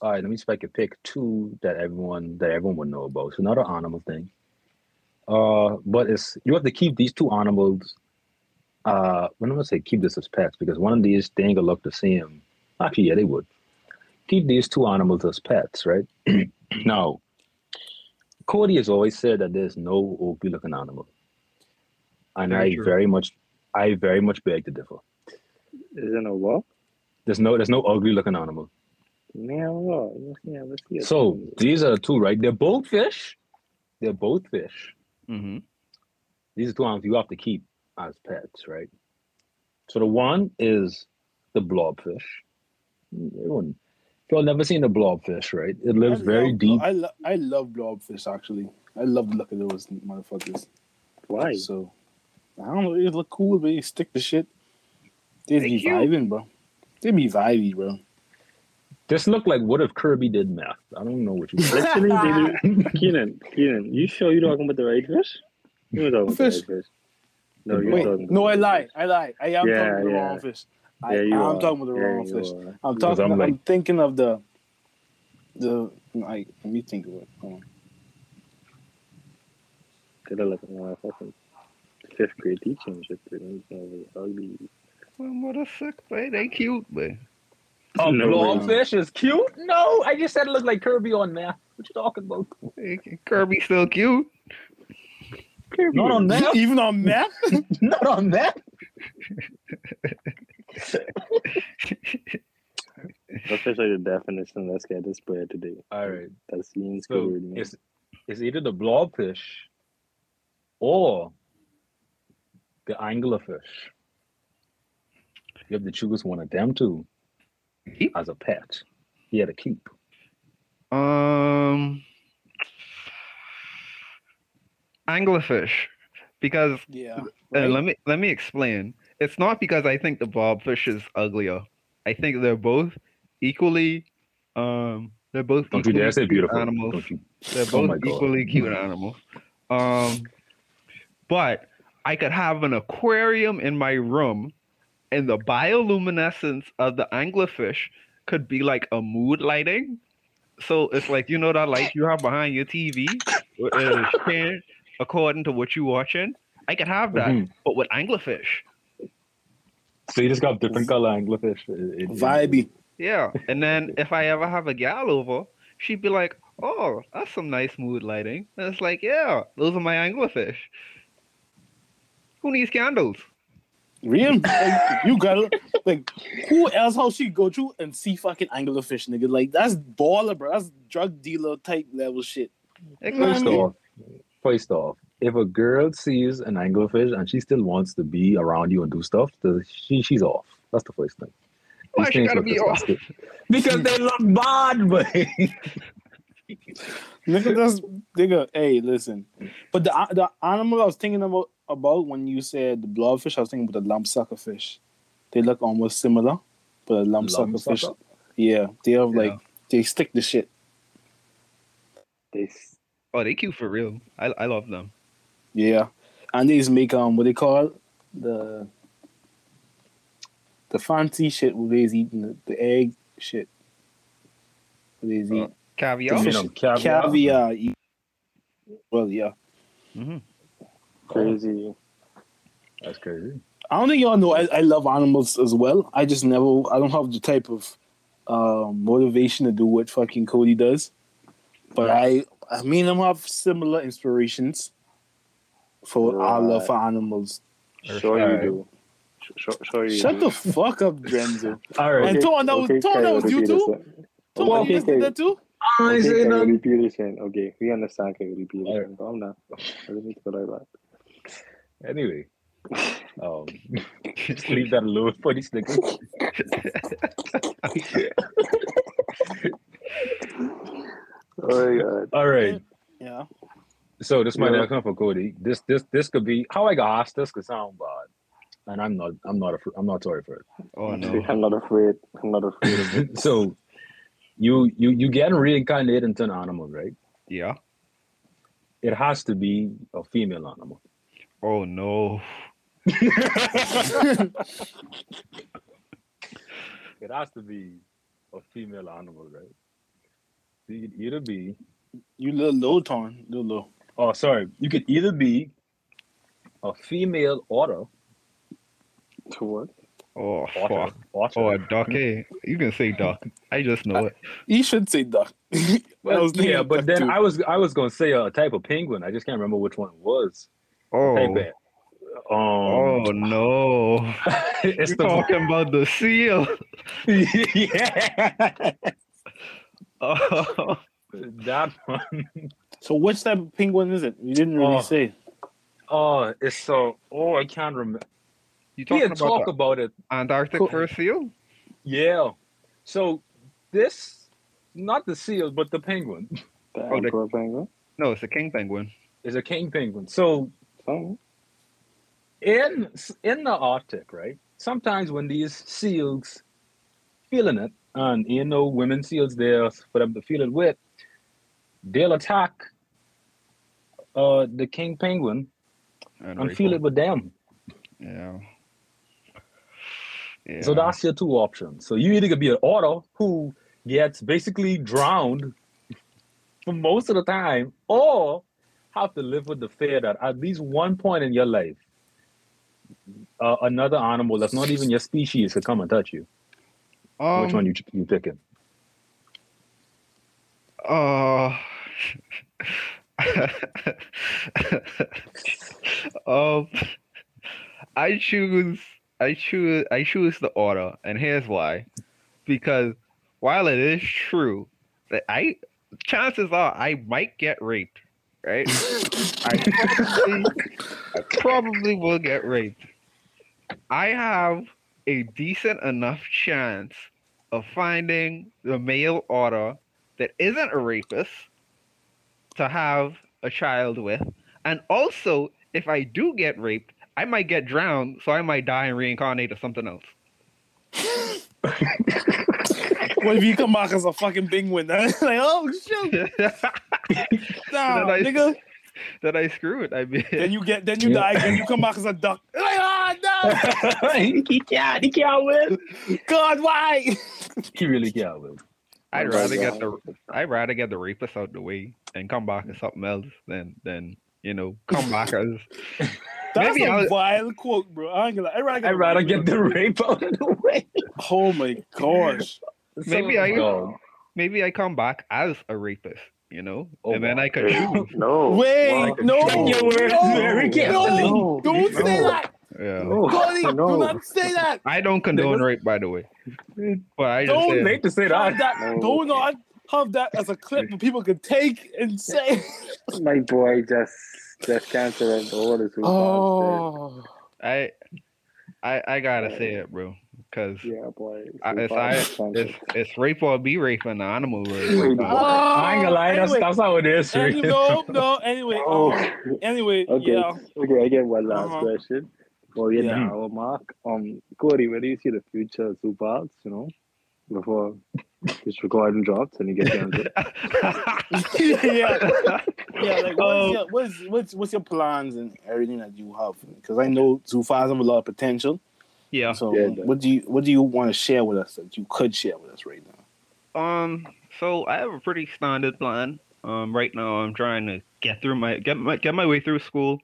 All right, let me see if I can pick two that everyone that everyone would know about. So another animal thing. Uh, but it's you have to keep these two animals. Uh, when I'm gonna say keep this as pets because one of these they ain't gonna look the same. Actually, yeah, they would. Keep these two animals as pets, right? [CLEARS THROAT] now, Cody has always said that there's no ugly looking animal, and Very I true. very much, I very much beg to differ. Isn't a what? There's no, there's no ugly looking animal. Yeah, what? Yeah, let's see. it. So these are the two, right? They're both fish. They're both fish. Mm-hmm. These are two animals you have to keep as pets, right? So the one is the blobfish. Everyone, y'all never seen a blobfish, right? It lives I very love- deep. I, lo- I love blobfish actually. I love the look of those motherfuckers. why? So I don't know. They look cool, but they stick to shit. They They be cute. vibing, bro. They be vibey, bro. This look like what if Kirby did math? I don't know what you. Literally, [LAUGHS] baby. Keenan, Keenan, you sure you talking about the right fish? You were talking about Fish. the right fish. No, you're Wait, talking about no, the I lie. fish. I lie. I am Yeah, talking about the yeah. wrong fish. I Yeah, you am are. talking about the Yeah, wrong fish. are. I'm talking. I'm I'm, like- thinking of the the. I let me think of it. Hold on. Could have looked at my fucking fifth grade teaching shit. dude. It's really ugly. Well, what a sick boy. They cute, but A No way. blobfish is cute? No, I just said it looked like Kirby on math. What you talking about? Kirby's still cute. [LAUGHS] Not on math. Even on map. Not on math. Officially, the definition. Let's get this bread today. All right. That's being So screwed. man. it's it's either the blobfish or the anglerfish. You have to choose one of them two Keep? as a pet. Yeah, to keep. Um, anglerfish, because Yeah. uh, right? let me let me explain. It's not because I think the bobfish is uglier. I think they're both equally. Um, They're both Don't you dare equally say cute beautiful. animals. You? They're Oh both God. equally cute animals. Um, but I could have an aquarium in my room, and the bioluminescence of the anglerfish could be like a mood lighting. So it's like you know that light you have behind your TV, is according to what you're watching. I could have that, Mhm. but with anglerfish. So you just got different color anglerfish. It- it- Vibey. Yeah, and then [LAUGHS] if I ever have a gal over, she'd be like, "Oh, that's some nice mood lighting." And it's like, "Yeah, those are my anglerfish." Who needs candles? Real, [LAUGHS] like, you gotta like who else how she go through and see fucking anglerfish, nigga? Like that's baller, bro. That's drug dealer type level shit. First off, first off, if a girl sees an anglerfish and she still wants to be around you and do stuff, then she she's off. That's the first thing. Why These she things gotta look be off? disgusting. [LAUGHS] Because they look bad, but [LAUGHS] Nigga, that's nigga. Hey, listen. But the the animal I was thinking about about when you said the blobfish, I was thinking about the lump sucker fish. They look almost similar, but a lump, sucker fish. Yeah, they have like Yeah. they stick the shit. They Oh, they cute for real. I I love them. Yeah, and they just make um what they call the the fancy shit where they's eating the, the egg shit. Where they's Uh, eat Caviar. You fish- know, caviar. caviar. eat- Well, yeah. hmm crazy. That's crazy. I don't think y'all know I, I love animals as well. I just never I don't have the type of uh, motivation to do what fucking Cody does. But I I mean I have similar inspirations for our love for animals. Sure you do. Sure, sure you Shut do. the fuck up, Drenzo. [LAUGHS] All right. And Tom, that was Tom, that Kyle was you too. Peterson. Tom, Okay, you just did that too? I ain't Okay, say Coyote nothing. Peterson. Okay, we understand Coyote Peterson. Alright. Calm down. I didn't need to go like that. Anyway, [LAUGHS] um, just [LAUGHS] leave that alone for these niggas. that. Oh my god. All right. Yeah. So this might Yeah. not come from Cody. This this this could be how I got asked this could sound bad, and I'm not I'm not afraid, I'm not sorry for it. Oh no. I'm not afraid. I'm not afraid of it. [LAUGHS] so you you you get reincarnated into an animal, right? Yeah. It has to be a female animal. Oh no. [LAUGHS] It has to be a female animal, right? So you could either be You little low, Tom. Little low. Oh sorry, you could either be a female otter, To what? Oh otter, fuck. otter. Oh, a duck. Hey, you can say duck. I just know it. You should say duck. [LAUGHS] Well, was yeah, but duck then too. I was I was gonna say a type of penguin. I just can't remember which one it was. Oh. Type. Um, Oh no. [LAUGHS] it's You're the talking [LAUGHS] about the seal. yeah, Oh. that one. So which type of penguin is it? You didn't really Oh. say. Oh, it's so. Oh, I can't remember. You We talking about talk the about it. Antarctic Cool. fur seal? Yeah. So this, not the seal, but the penguin, The Oh, the- penguin? No, it's a king penguin. is a king penguin. So Oh, in in the Arctic, right? Sometimes when these seals feeling it, and you know, women seals there for them to feel it with, they'll attack uh the king penguin And and feel it with them. Yeah. Yeah. So that's your two options. So you either could be an otter who gets basically drowned for most of the time, or have to live with the fear that at least one point in your life, uh, another animal that's not even your species could come and touch you. um, Which one you you picking? Uh, [LAUGHS] um, I choose, I choose, I choose the order, and here's why. Because while it is true that I, chances are I might get raped, right? I probably, I probably will get raped. I have a decent enough chance of finding the male otter that isn't a rapist to have a child with. And also, if I do get raped, I might get drowned, so I might die and reincarnate as something else. [LAUGHS] what if you come back as a fucking big winner? [LAUGHS] like, oh shoot, [LAUGHS] nah, Then I- nigga. Did I screw it? I mean, Then you get, then you Yeah. die, then you come back as a duck. Like, ah, no, he can't. He can't win. God, why? He really can't win. I'd rather get the I'd rather get the rapist out the way and come back as mm. something else than than you know [LAUGHS] come back as [LAUGHS] That's Maybe a I'll- wild quote, bro. I ain't gonna lie. I'd rather get, I'd rather get the rape out of the way. Oh my gosh. [LAUGHS] Maybe I- Dog. maybe I come back as a rapist, you know, Oh, and then. I could choose. No. Wait, Wow. no, Check your words no, very carefully. no, don't say that, Yeah, No. Cody. Do not say that. I don't condone rape, by the way, but I Don't said, Late to say that. that. No. Do not have that as a clip that people can take and say. My boy just just canceled all the super. Oh, I I I gotta say it, bro, because Yeah, boy. I- it's, I, it's it's rape or be rape in the animal world. oh, I ain't gonna lie, that's, Anyway. that's how it is. Any- no, no. Anyway, Oh. um, anyway, Okay. yeah. Okay, I get one last Uh-huh. question. Well, you Yeah. know, Mark. Um, Cody, where do you see the future of Zoo Files, you know, before this recording drops and you get down to it. [LAUGHS] yeah, yeah. Like, what's, Oh. your, what's what's what's your plans and everything that you have? Because I know Zoo Files have a lot of potential. yeah. So, Yeah, what do you what do you want to share with us that you could share with us right now? Um, so I have a pretty standard plan. Um, right now I'm trying to get through my get my get my way through school.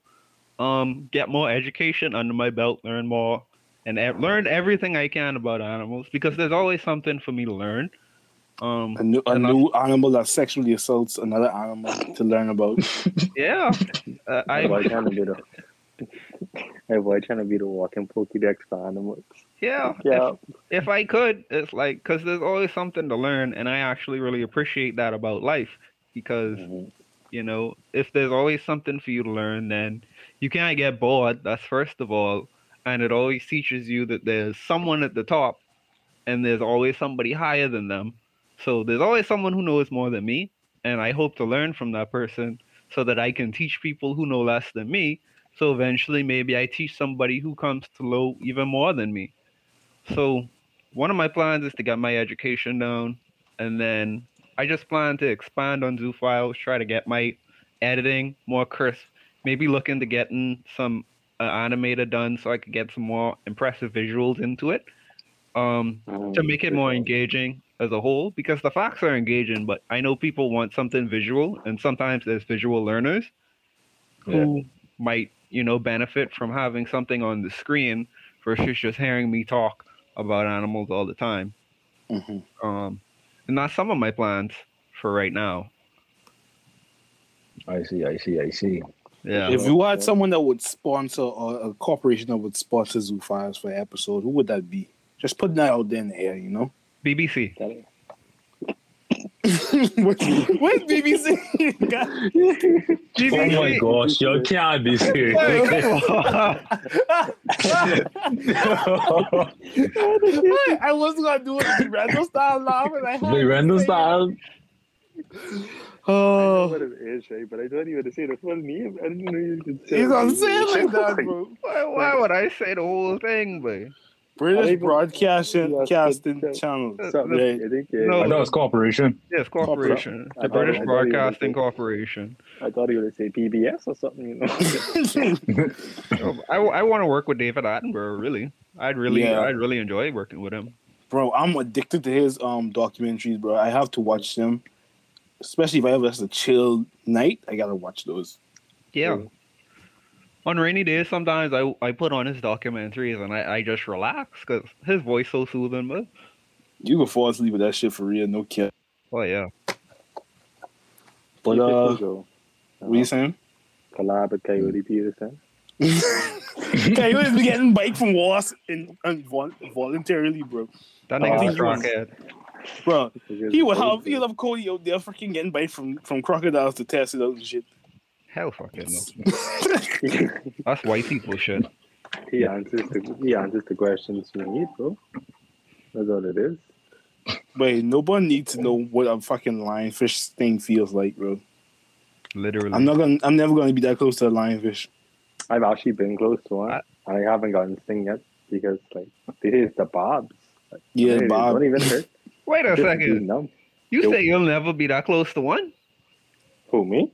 Um, get more education under my belt, learn more, and e- learn everything I can about animals because there's always something for me to learn. Um, A new a And new animal that sexually assaults another animal to learn about. [LAUGHS] yeah, uh, I I boy trying to be the I boy trying to be the walking Pokédex for animals. yeah. Yeah. If, if I could, it's like because there's always something to learn, and I actually really appreciate that about life because Mhm. you know if there's always something for you to learn then you can't get bored that's first of all and it always teaches you that there's someone at the top and there's always somebody higher than them. So there's always someone who knows more than me and i hope to learn from that person so that i can teach people who know less than me. So eventually maybe i teach somebody who comes to low even more than me. So one of my plans is to get my education down and then I just plan to expand on Zoo Files, try to get my editing more crisp, maybe look into getting some uh, animator done so I could get some more impressive visuals into it um, to make it more engaging as a whole because the facts are engaging, but I know people want something visual, and sometimes there's visual learners who might, you know, benefit from having something on the screen versus just hearing me talk about animals all the time. Mhm. Um, and that's some of my plans for right now. I see, I see, I see. Yeah. If you had someone that would sponsor or a corporation that would sponsor Zoo Files for an episode, who would that be? Just putting that out there in the air, you know. BBC. [LAUGHS] what, what BBC? [LAUGHS] Oh my gosh, you can't be serious. [LAUGHS] I was gonna do it the Randall style laughing. I had the to random style. It. I Oh, know what it is, right? But I don't even say the full name. I didn't know you could say he's it. gonna say it like that, [LAUGHS] bro. Why, why would I say the whole thing, but British even- Broadcasting casting channel. Something. Right. I think. Yeah, No. I thought corporation. yes, corporation, I the British I thought you were Broadcasting gonna Corporation. I thought you were to say PBS or something. You know. [LAUGHS] I, I want to work with David Attenborough. Really, I'd really, Yeah. I'd really enjoy working with him. bro, I'm addicted to his um documentaries, bro. I have to watch them, especially if I ever have a chill night. I gotta watch those. Yeah. Yeah. On rainy days, sometimes I, I put on his documentaries and I, I just relax because his voice so soothing. But You can fall asleep with that shit for real, no kid. oh yeah, But Keep it uh, go. what you saying? collab with Coyote Peterson. okay, you was [LAUGHS] getting bike from Was in, invol- voluntarily, bro. that Oh, nigga's I a think he was- crackhead. Bro, he would have he'll have Cody out there freaking getting bite from from crocodiles to test it out and shit. Hell fucking no. [LAUGHS] That's white people shit. He answers the he answers the questions you need, bro. That's all it is. But nobody needs to know what a fucking lionfish thing feels like, bro. Literally. I'm not gonna. I'm never gonna be that close to a lionfish. I've actually been close to one. I- I haven't gotten sting yet because like this is the bobs. Like, Yeah, they Bob. Don't even hurt. Wait a Just second. numb. You Yo. say you'll never be that close to one? Who me?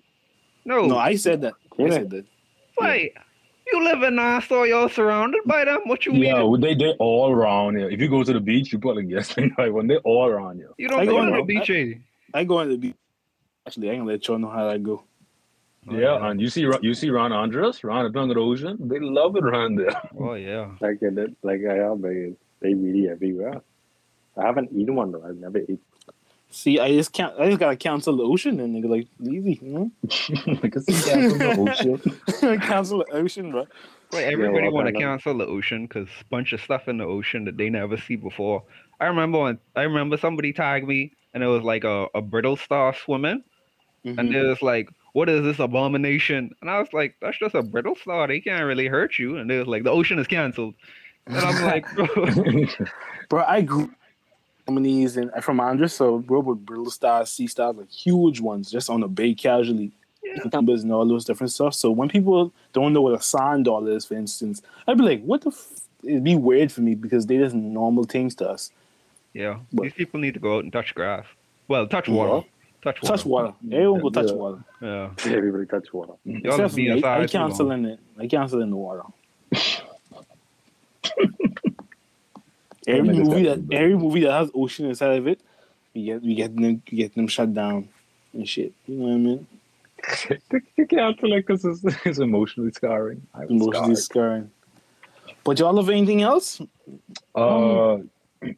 No. No, I said that. I said that. Wait. You live in Nassau, you're surrounded by them. What you mean? Yeah, they they all around here. If you go to the beach, you probably guess [LAUGHS] they know when they all around here. You don't I go don't the beach, eh? I go on the beach. Actually, I ain't gonna let y'all know how I go. Oh, yeah, and you see you see Ron Andros, Ron the tongue of the ocean. They love it around there. Oh yeah. Like uh, that, like I have, they they really everywhere. I haven't eaten one though. I've never eaten. See, I just can't. I just gotta cancel the ocean and nigga like easy, you know. [LAUGHS] like it's the [LAUGHS] ocean. [LAUGHS] cancel the ocean, bro. Wait, everybody well, want to cancel the ocean because bunch of stuff in the ocean that they never see before. I remember when I remember somebody tagged me and it was like a, a brittle star swimming and Mhm. it was like, "What is this abomination?" And I was like, "That's just a brittle star. They can't really hurt you." And it was like, "The ocean is canceled." And I'm like, "Bro, Bro, I grew Harmonies and from Andros, so bro with brittle stars, sea stars, like huge ones, just on the bay casually. Yeah. Numbers and all those different stuff. So when people don't know what a sand dollar is, for instance, I'd be like, what the f-? It'd be weird for me because they just normal things to us. yeah, What? these people need to go out and touch grass. Well, touch water. What? Touch water. Touch water. Everyone go touch Yeah. water. Yeah. Everybody touch water. Except for me, I, inside I too long. cancel in it. I cancel in the water. [LAUGHS] [LAUGHS] every niggas movie got that every movie that has ocean inside of it, we get we get them we get them shut down and shit. You know what I mean? you can't feel like this is [LAUGHS] it's emotionally scarring. I was Emotionally scarred. scarring. But y'all have anything else? Uh, [CLEARS THROAT]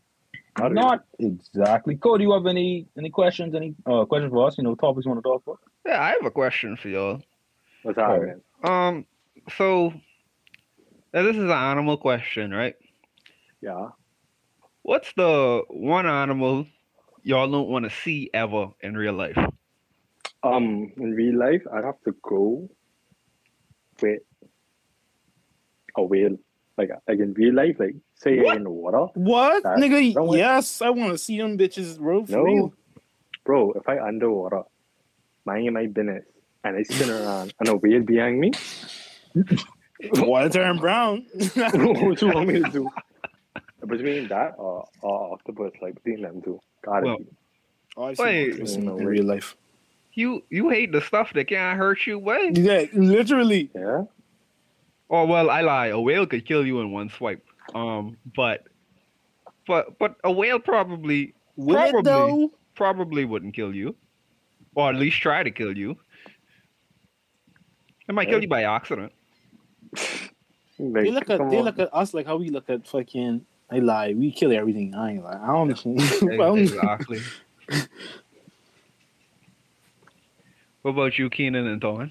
Not not exactly. Cody, you have any any questions? Any uh questions for us? You know, topics you want to talk about? Yeah, I have a question for y'all. What's happening? Um, so now this is an animal question, right? Yeah. What's the one animal y'all don't want to see ever in real life? Um, in real life, I'd have to go with a whale. Like, like in real life, like say you're What? in the water, What, That- nigga? that Yes, I want to see them bitches, bro. For No, real. bro. If I underwater, minding my business, and I spin around and a whale behind me, Water turn brown. [LAUGHS] what do you want me to do? Between that or, or octopus, like between them two, gotta Well, be. Oh, I've seen Wait. octopus in, No in way. real life. You you hate the stuff that can't hurt you, way? Yeah, literally. Yeah. Oh well, I lie. A whale could kill you in one swipe. Um, but but but a whale probably Will it Probably. though? probably wouldn't kill you, or at least try to kill you. It might kill you by accident. [LAUGHS] Like, They look at they on. look at us like how we look at fucking. I lie. We kill everything. I ain't lie. I don't. [LAUGHS] I don't exactly. [LAUGHS] what about you, Keenan and Thorne?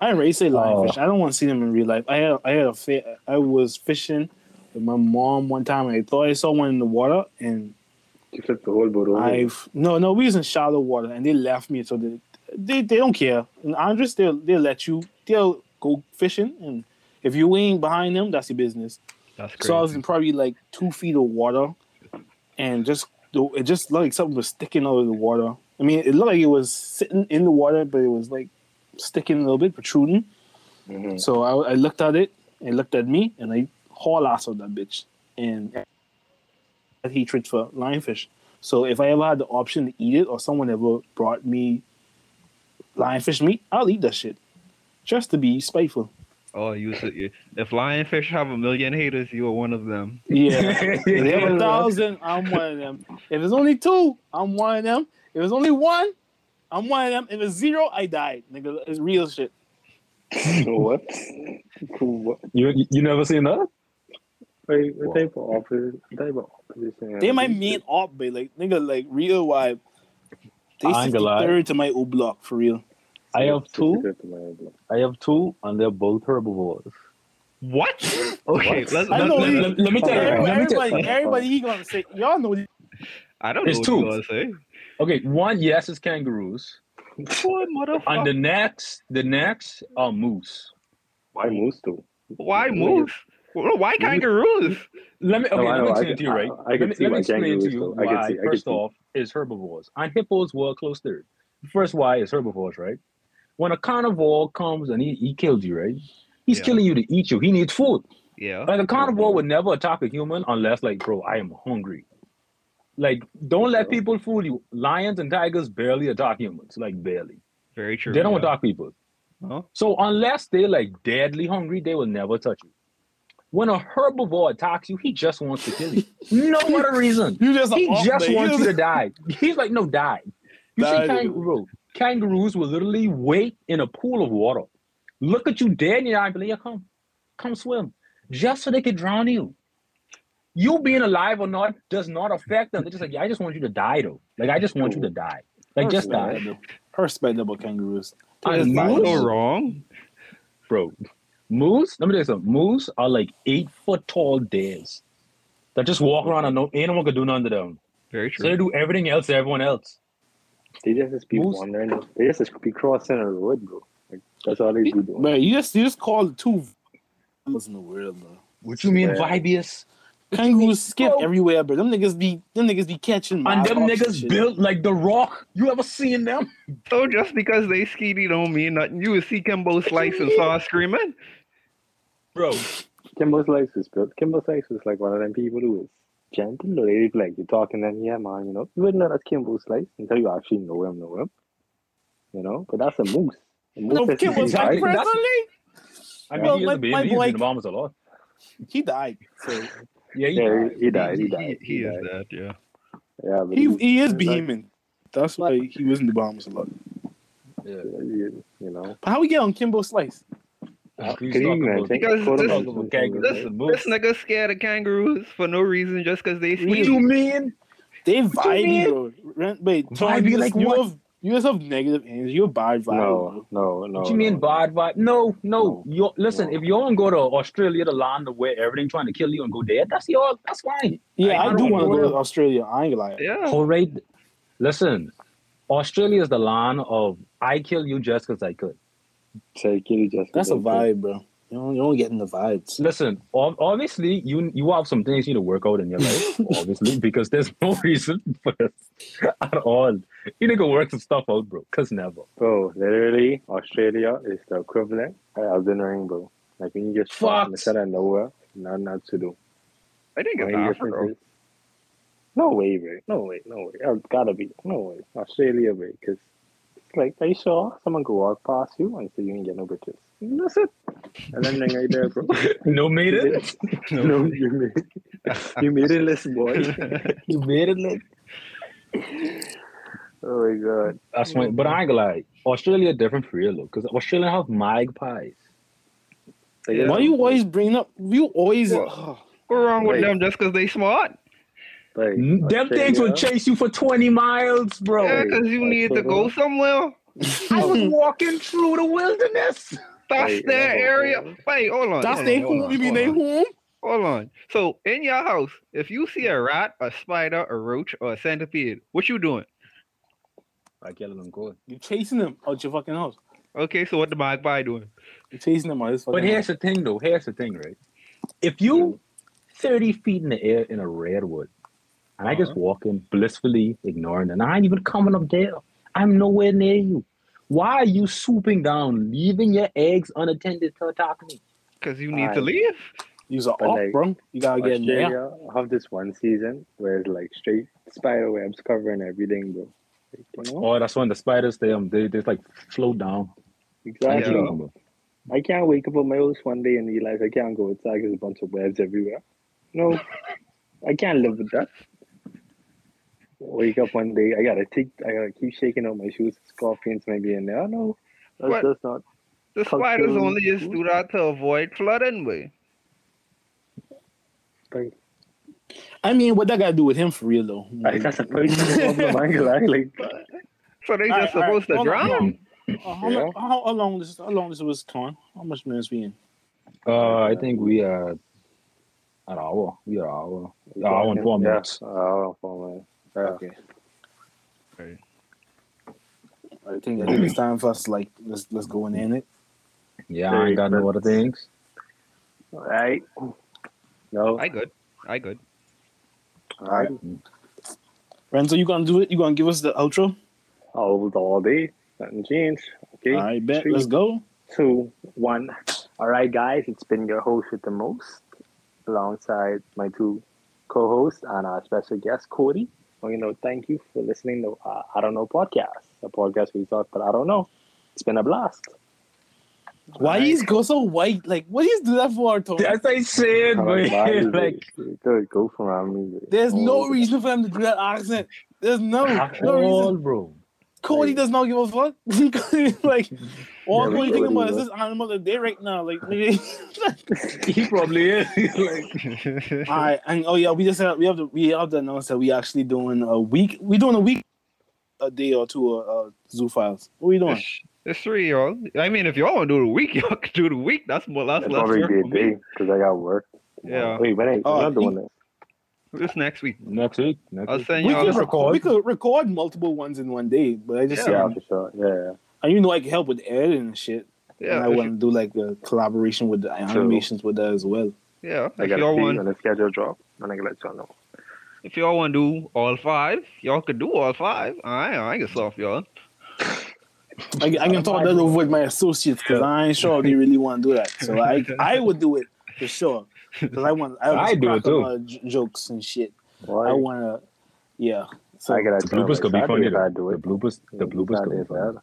I ain't ready to say lion Oh. fish. I don't want to see them in real life. I had I had a fa- I was fishing with my mom one time and I thought I saw one in the water and You flipped the whole boat over. I've no no we was in shallow water and they left me so they they, they don't care. And Andros they'll they'll let you they'll go fishing and if you ain't behind them that's your business. That's crazy. So I was in probably like two feet of water and just it just looked like something was sticking out of the water. I mean it looked like it was sitting in the water but it was like sticking a little bit protruding. Mhm. So I, I looked at it, it looked at me, and I haul ass of that bitch. And I had hatred for lionfish. So if I ever had the option to eat it, or someone ever brought me lionfish meat, I'll eat that shit, just to be spiteful. Oh, you said if lionfish have a million haters, you are one of them. Yeah, [LAUGHS] if they have a thousand, I'm one of them. If it's only two, I'm one of them. If it's only one, I'm one of them. If it's zero, I died. Nigga, it's real shit. [LAUGHS] what? what? You you, you never seen that? Wait, what type of opposite? What type of opposition? They might main op, but like nigga, like real vibe. They I ain't gonna lie. third to my O block for real. I have two. 65 to my block. I have two, and they're both herbivores. What? [LAUGHS] Okay, What? let's, I let, know let, he- let- let me tell you. Everybody, Let me tell everybody, everybody, he gonna say, y'all know. this. I don't know It's what two. you gonna say. Okay, one yes is kangaroos, What motherfucker? and the next the next are moose. Why moose too? Why moose? Well, Why kangaroos? Let me okay. No, I let me know, I explain can- to you, right? I- I can let me, see let me why explain to kangaroos, you though. I can why. see- I can first see. off, is herbivores and hippos were close third. First, why is herbivores, right? When a carnivore comes and he, he kills you, right? He's Yeah. killing you to eat you. He needs food. Yeah. Like a carnivore would never attack a human unless, like, bro, I am hungry. Like, don't let people fool you. Lions and tigers barely attack humans, like barely. Very true. They don't yeah. attack people. Huh? So unless they're like deadly hungry, they will never touch you. When a herbivore attacks you, he just wants to kill you. [LAUGHS] No other reason. You just He just wants you to die. He's like, no, die. You [LAUGHS] Die, see, nigga. Kangaroo, kangaroos will literally wait in a pool of water, look at you dead in your eye, and be like, come, come swim, just so they can drown you. You being alive or not does not affect them. They're just like, yeah, I just want you to die, though. Like, I just want you to die. Like, just die, I respect about kangaroos. I Just So wrong. bro. Moose, let me tell you something. Moose are like eight foot tall days that just walk around and no anyone can do nothing to them. Very true. So they do everything else to everyone else. They just be Moose- wandering. They just be crossing a road, bro. Like, that's all they be doing. Man, you just you just called two v- in the world, bro. What you mean, Yeah. Vibius? Kangaroos skip Bro. everywhere, bro. Them niggas be them niggas be catching And them niggas shit. built like the rock. You ever seen them? [LAUGHS] So just because they skeety don't mean nothing. You would see Kimbo Slice and saw screaming. Bro, Kimbo Slice was built. Kimbo Slice was like one of them people who was gentle. Or they like you're talking to them, yeah, man. You know, you wouldn't know that's Kimbo Slice until you actually know him, know him. You know, but that's a moose. A moose No, that's Kim was Exactly. like That's- personally, I mean, Well, he is my- a baby. my He's boy- been the bombers a lot. he died. So Yeah, he Yeah, died. he, he died. He He, died. he is died. that, yeah. Yeah, but he he is like- behemoth. That's why he was in the bombs a lot. Yeah. You, you know, But how we get on Kimbo Slice? Can you imagine? Because this- this- This, Slice. Listen, this Moose. nigga scared of kangaroos for no reason just because they What skeety. you mean? They you mean? bro. Wait, Tom, Vibey you like you what? have you just have negative energy. You're bad vibe. No, no, no. What you mean no. bad vibe? No, no. No. You listen. No. If you don't go to Australia, the land where everything trying to kill you and go dead, that's your. That's fine. Yeah, I I, do don't want to go to Australia. I ain't gonna. Yeah. All right. Listen, Australia is the land of I kill you just because I could. Say, Kitty just. That's a vibe, bro. You don't, you don't get in the vibes. Listen, ob- obviously you you have some things you need to work out in your life, [LAUGHS] obviously, because there's no [LAUGHS] reason for this at all. You need to go work some stuff out, bro. Cause never. Bro, literally, Australia is the equivalent of Elden Ring, bro. Like when you just fuck in the Facts. of nowhere, nothing else to do. I think it's Only Africa. difference is- No way, bro. No way, no way. Oh, gotta be. No way. Australia, bro. Because it's like, are you sure someone could walk past you and say you ain't get no bitches? That's it. Elden Ring right there, bro. [LAUGHS] No made it. no, you made it. You made it list, boy. [LAUGHS] You made it. Like, oh my god. that's why. But I ain't gonna lie. Australia different for real though, because Australia have magpies. Like, Yeah. Why you always bring up? You always. What? Oh. What's wrong with Wait. them just because they smart? Like, Them things will chase you for twenty miles, bro. Yeah, because you need to go somewhere. I was [LAUGHS] walking through the wilderness. That's Wait, their hold area. hold. Wait, hold on. That's their home. You mean hold they on. home? Hold on. So in your house, if you see a rat, a spider, a roach, or a centipede, what you doing? I killing them good. You chasing them out your fucking house. Okay, so what the magpie doing? You chasing them out his fucking But here's house. the thing, though. Here's the thing, right? If you 30 feet in the air in a redwood, and I just Uh-huh. walking blissfully ignoring them. and I ain't even coming up there. I'm nowhere near you. Why are you swooping down, leaving your eggs unattended to attack me? Because you need to leave. You's a But off, like, bro. You gotta get in there. Australia have this one season where it's like straight spider webs covering everything, bro. Like, you know? Oh, that's when the spiders they um they, they like float down. Exactly. Yeah. I can't wake up on my house one day and realize I can't go outside. There's a bunch of webs everywhere. No, [LAUGHS] I can't live with that. Wake up one day, I gotta take, I gotta keep shaking out my shoes. Scorpions may be in there. No, that's What? just not. The Cultural spiders only just food. do that to avoid flooding, way. Like, I mean, what that got to do with him for real though? like, that's a personal problem. I ain't gonna Like, So they All just right, all right, supposed to drown. hold. Uh, how, Yeah. much, how, how long this? How long this was torn? How much minutes we in? Uh, I think we are an hour. We are an hour. Hour and four yeah, minutes. hour and four minutes. Yeah. Okay. Right. I think I think it's time for us like let's let's go and end it. Yeah, I ain't got no other things. All right. No. I good. I good. All right. Remzo, you gonna do it? You gonna give us the outro? Oh, all, all day. Nothing changed. Okay. All right, bet. Three, Let's go. two, one. All right, guys, it's been your host with the most, alongside my two co-hosts and our special guest, Cody. Well, you know, thank you for listening to uh, I Don't Know podcast, a podcast we talk, but I don't know. It's been a blast. Why he's go so white? Like, what he's do that for, Tony? That's what I said, [LAUGHS] Like, man. like, good, go for around me. There's no Oh, reason for him to do that accent. There's no, at no all, reason. bro. Cody does not give a fuck. [LAUGHS] like, all Yeah, Cody thinking about is this animal of the day right now. Like, nigga. [LAUGHS] He probably is. [LAUGHS] like, all right, and oh yeah, we just have, we have to we have to announce that we actually doing a week. We doing a week, a day or two of uh, zoo files. What are we doing? It's, it's three, y'all. I mean, if y'all want to do the week, y'all can do the week. That's more. That's It'll less probably be a day because I got work. Yeah. Wait, when I, Oh, I'm not doing you- this. This next week. next week. Next I'll week. send We y'all. could, record, record. we could record multiple ones in one day, but I just Yeah. Yeah, for sure. Yeah, yeah. and you know I can help with editing and shit. Yeah, and I want to do like a collaboration with the animations with that as well. yeah. I If gotta y'all want, when the schedule drop, and I can let y'all know. if y'all want to do all five, y'all could do all five. I, I can solve y'all. I, I can talk that over with my associates because I ain't sure if they really want to do that. So I [LAUGHS] I would do it for sure because I want I, [LAUGHS] I do it too. Uh, j- jokes and shit. Why? I want to, yeah. So I gotta The tell bloopers could be Saturday funny. if I Though. do The bloopers, the bloopers could be Saturday, funny.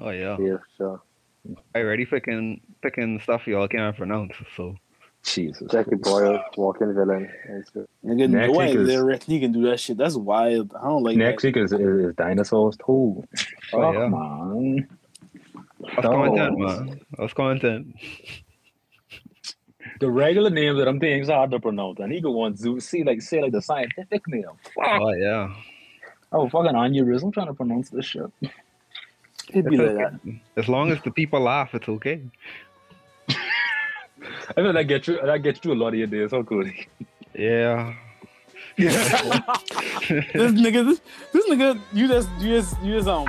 Oh yeah. Yeah, sure. I already picking picking stuff y'all can't pronounce. So Jesus. Jackie Christ. Boyle, walking villain. It's good. nigga, Next why week is- directly can do that shit? That's wild. I don't like Next that. week is, is, is dinosaurs too. Oh, Oh, yeah. man. that's Oh. content, man. That's content. The regular names that I'm thinking is hard to pronounce, and he go on to see like say like the scientific name. Fuck. Oh yeah. Oh, fucking aneurysm trying to pronounce this shit. It'd be like that. As long as the people laugh, it's okay. [LAUGHS] I feel that gets you that gets you a lot of your days. How cool. Yeah. [LAUGHS] [LAUGHS] this nigga, this, this nigga, you just, you just, you just um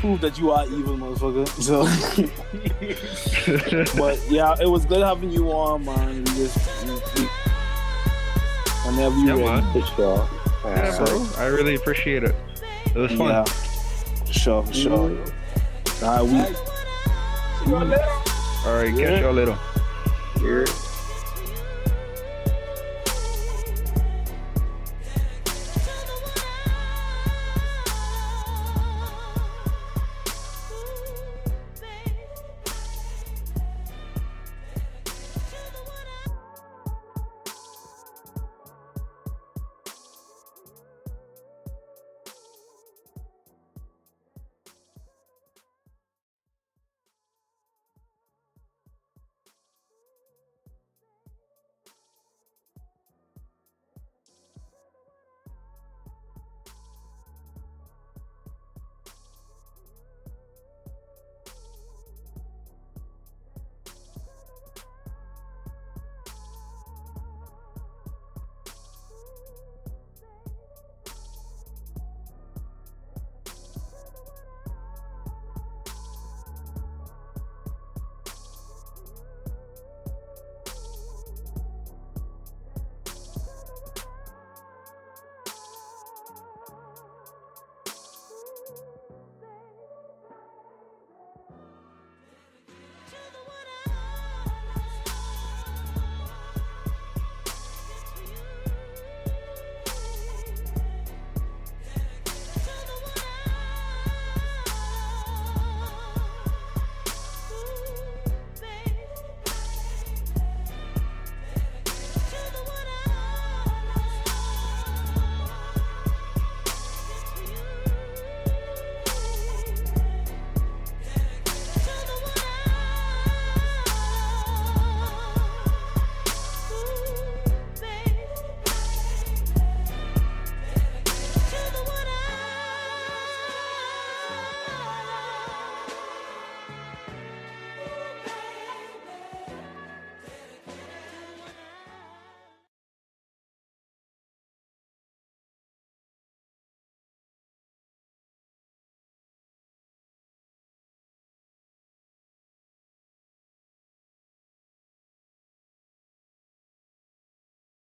prove that you are evil, motherfucker. So, [LAUGHS] but yeah, it was good having you on, man. We just, we, we, whenever you Yeah, ready. man. For sure. Yeah, bro. I really appreciate it. It was fun. Yeah, for sure, for sure. Mm-hmm. All right, we. All right, catch y'all later. yeah.